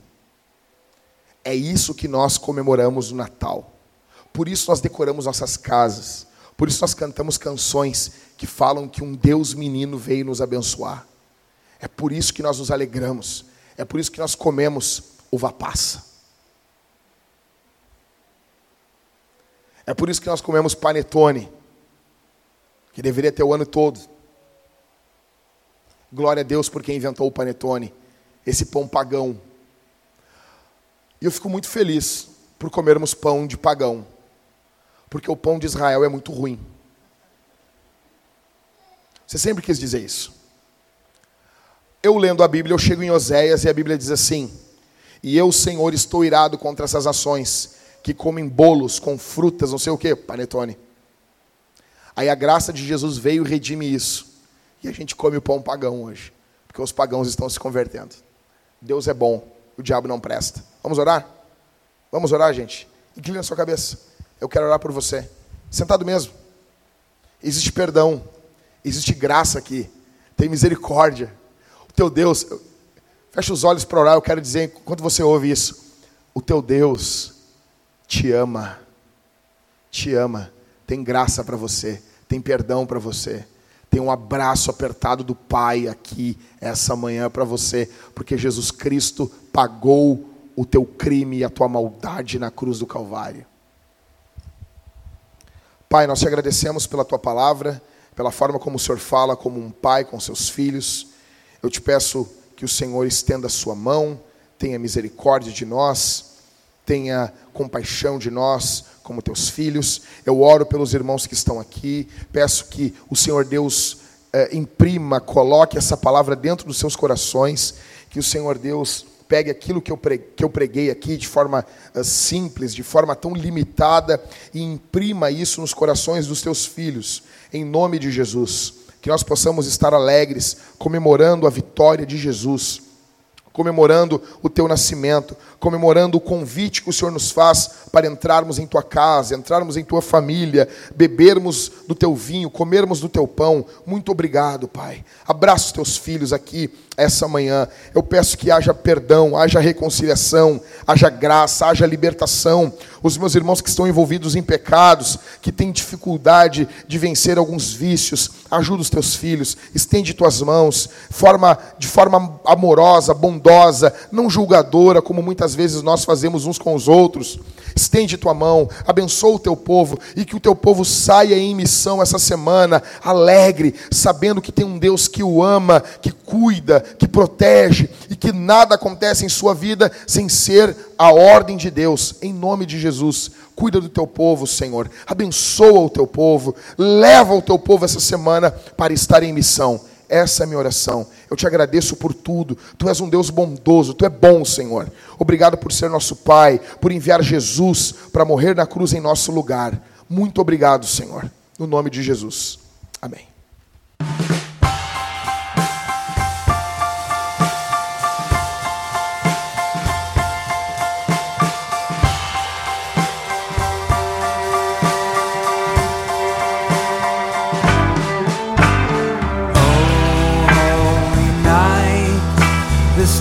É isso que nós comemoramos no Natal. Por isso nós decoramos nossas casas. Por isso nós cantamos canções que falam que um Deus menino veio nos abençoar. É por isso que nós nos alegramos. É por isso que nós comemos uva passa. É por isso que nós comemos panetone, que deveria ter o ano todo. Glória a Deus por quem inventou o panetone, esse pão pagão. E eu fico muito feliz por comermos pão de pagão, porque o pão de Israel é muito ruim. Você sempre quis dizer isso. Eu lendo a Bíblia, eu chego em Oséias e a Bíblia diz assim: E eu, Senhor, estou irado contra essas ações que comem bolos com frutas, não sei o que, panetone. Aí a graça de Jesus veio e redime isso. E a gente come o pão pagão hoje, porque os pagãos estão se convertendo. Deus é bom, o diabo não presta. Vamos orar? Vamos orar, gente? Inclina a sua cabeça. Eu quero orar por você. Sentado mesmo. Existe perdão, existe graça aqui, tem misericórdia. O teu Deus, fecha os olhos para orar, eu quero dizer, enquanto você ouve isso, o teu Deus te ama, te ama, tem graça para você, tem perdão para você. Tem um abraço apertado do Pai aqui essa manhã para você, porque Jesus Cristo pagou o teu crime e a tua maldade na cruz do Calvário. Pai, nós te agradecemos pela tua palavra, pela forma como o Senhor fala como um pai com seus filhos. Eu te peço que o Senhor estenda a sua mão, tenha misericórdia de nós, tenha compaixão de nós como teus filhos. Eu oro pelos irmãos que estão aqui, peço que o Senhor Deus eh, imprima, coloque essa palavra dentro dos seus corações, que o Senhor Deus pegue aquilo que eu preguei, que eu preguei aqui de forma uh, simples, de forma tão limitada, e imprima isso nos corações dos teus filhos, em nome de Jesus. Que nós possamos estar alegres, comemorando a vitória de Jesus comemorando o teu nascimento, comemorando o convite que o Senhor nos faz para entrarmos em tua casa, entrarmos em tua família, bebermos do teu vinho, comermos do teu pão. Muito obrigado, Pai. Abraço os teus filhos aqui essa manhã. Eu peço que haja perdão, haja reconciliação, haja graça, haja libertação. Os meus irmãos que estão envolvidos em pecados, que têm dificuldade de vencer alguns vícios, ajuda os teus filhos, estende tuas mãos, forma de forma amorosa, bondosa, não julgadora, como muitas vezes nós fazemos uns com os outros. Estende tua mão, abençoa o teu povo e que o teu povo saia em missão essa semana, alegre, sabendo que tem um Deus que o ama, que cuida, que protege e que nada acontece em sua vida sem ser a ordem de Deus. Em nome de Jesus, cuida do teu povo, Senhor. Abençoa o teu povo, leva o teu povo essa semana para estar em missão. Essa é a minha oração. Eu te agradeço por tudo. Tu és um Deus bondoso, tu é bom, Senhor. Obrigado por ser nosso Pai, por enviar Jesus para morrer na cruz em nosso lugar. Muito obrigado, Senhor. No nome de Jesus. Amém.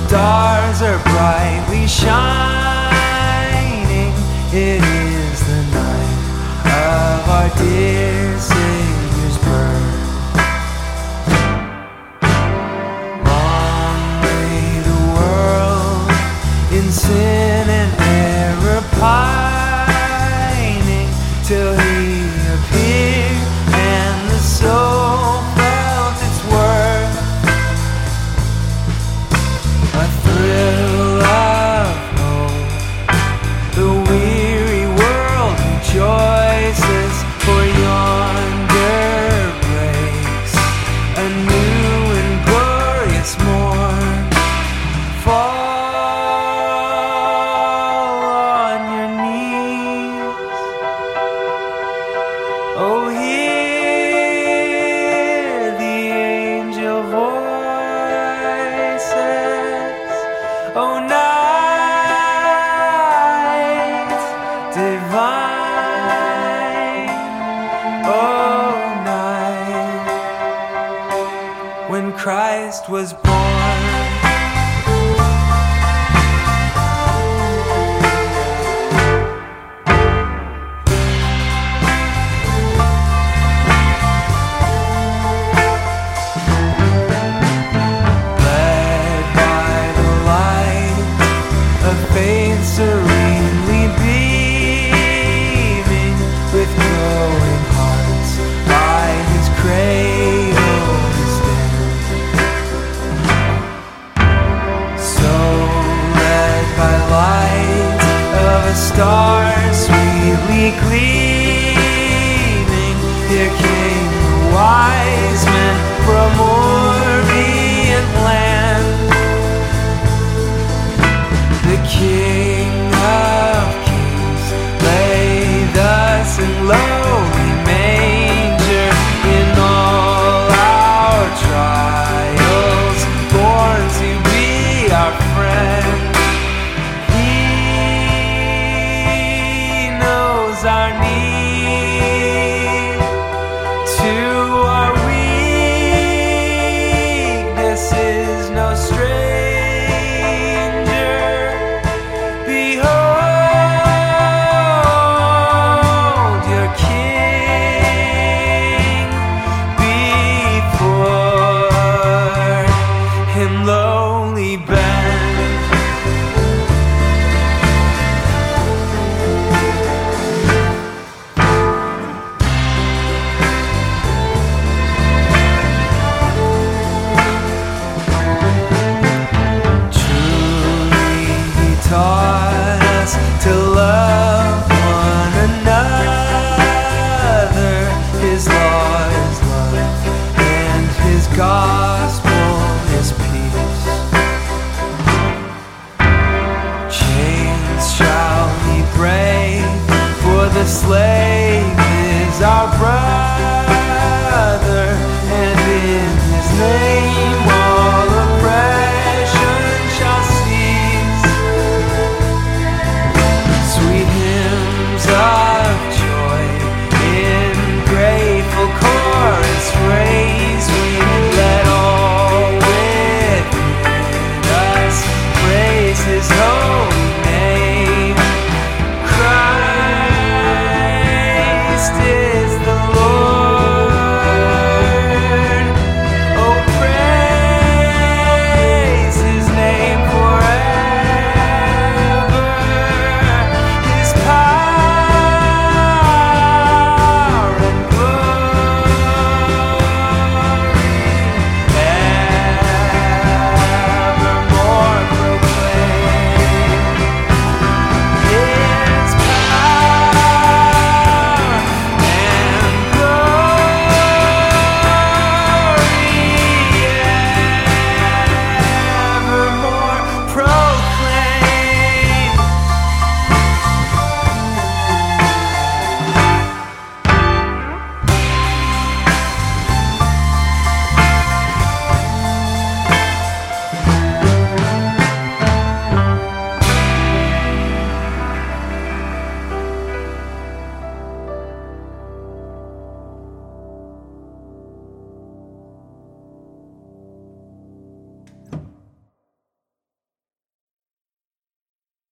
Stars are brightly shining. It is the night of our dear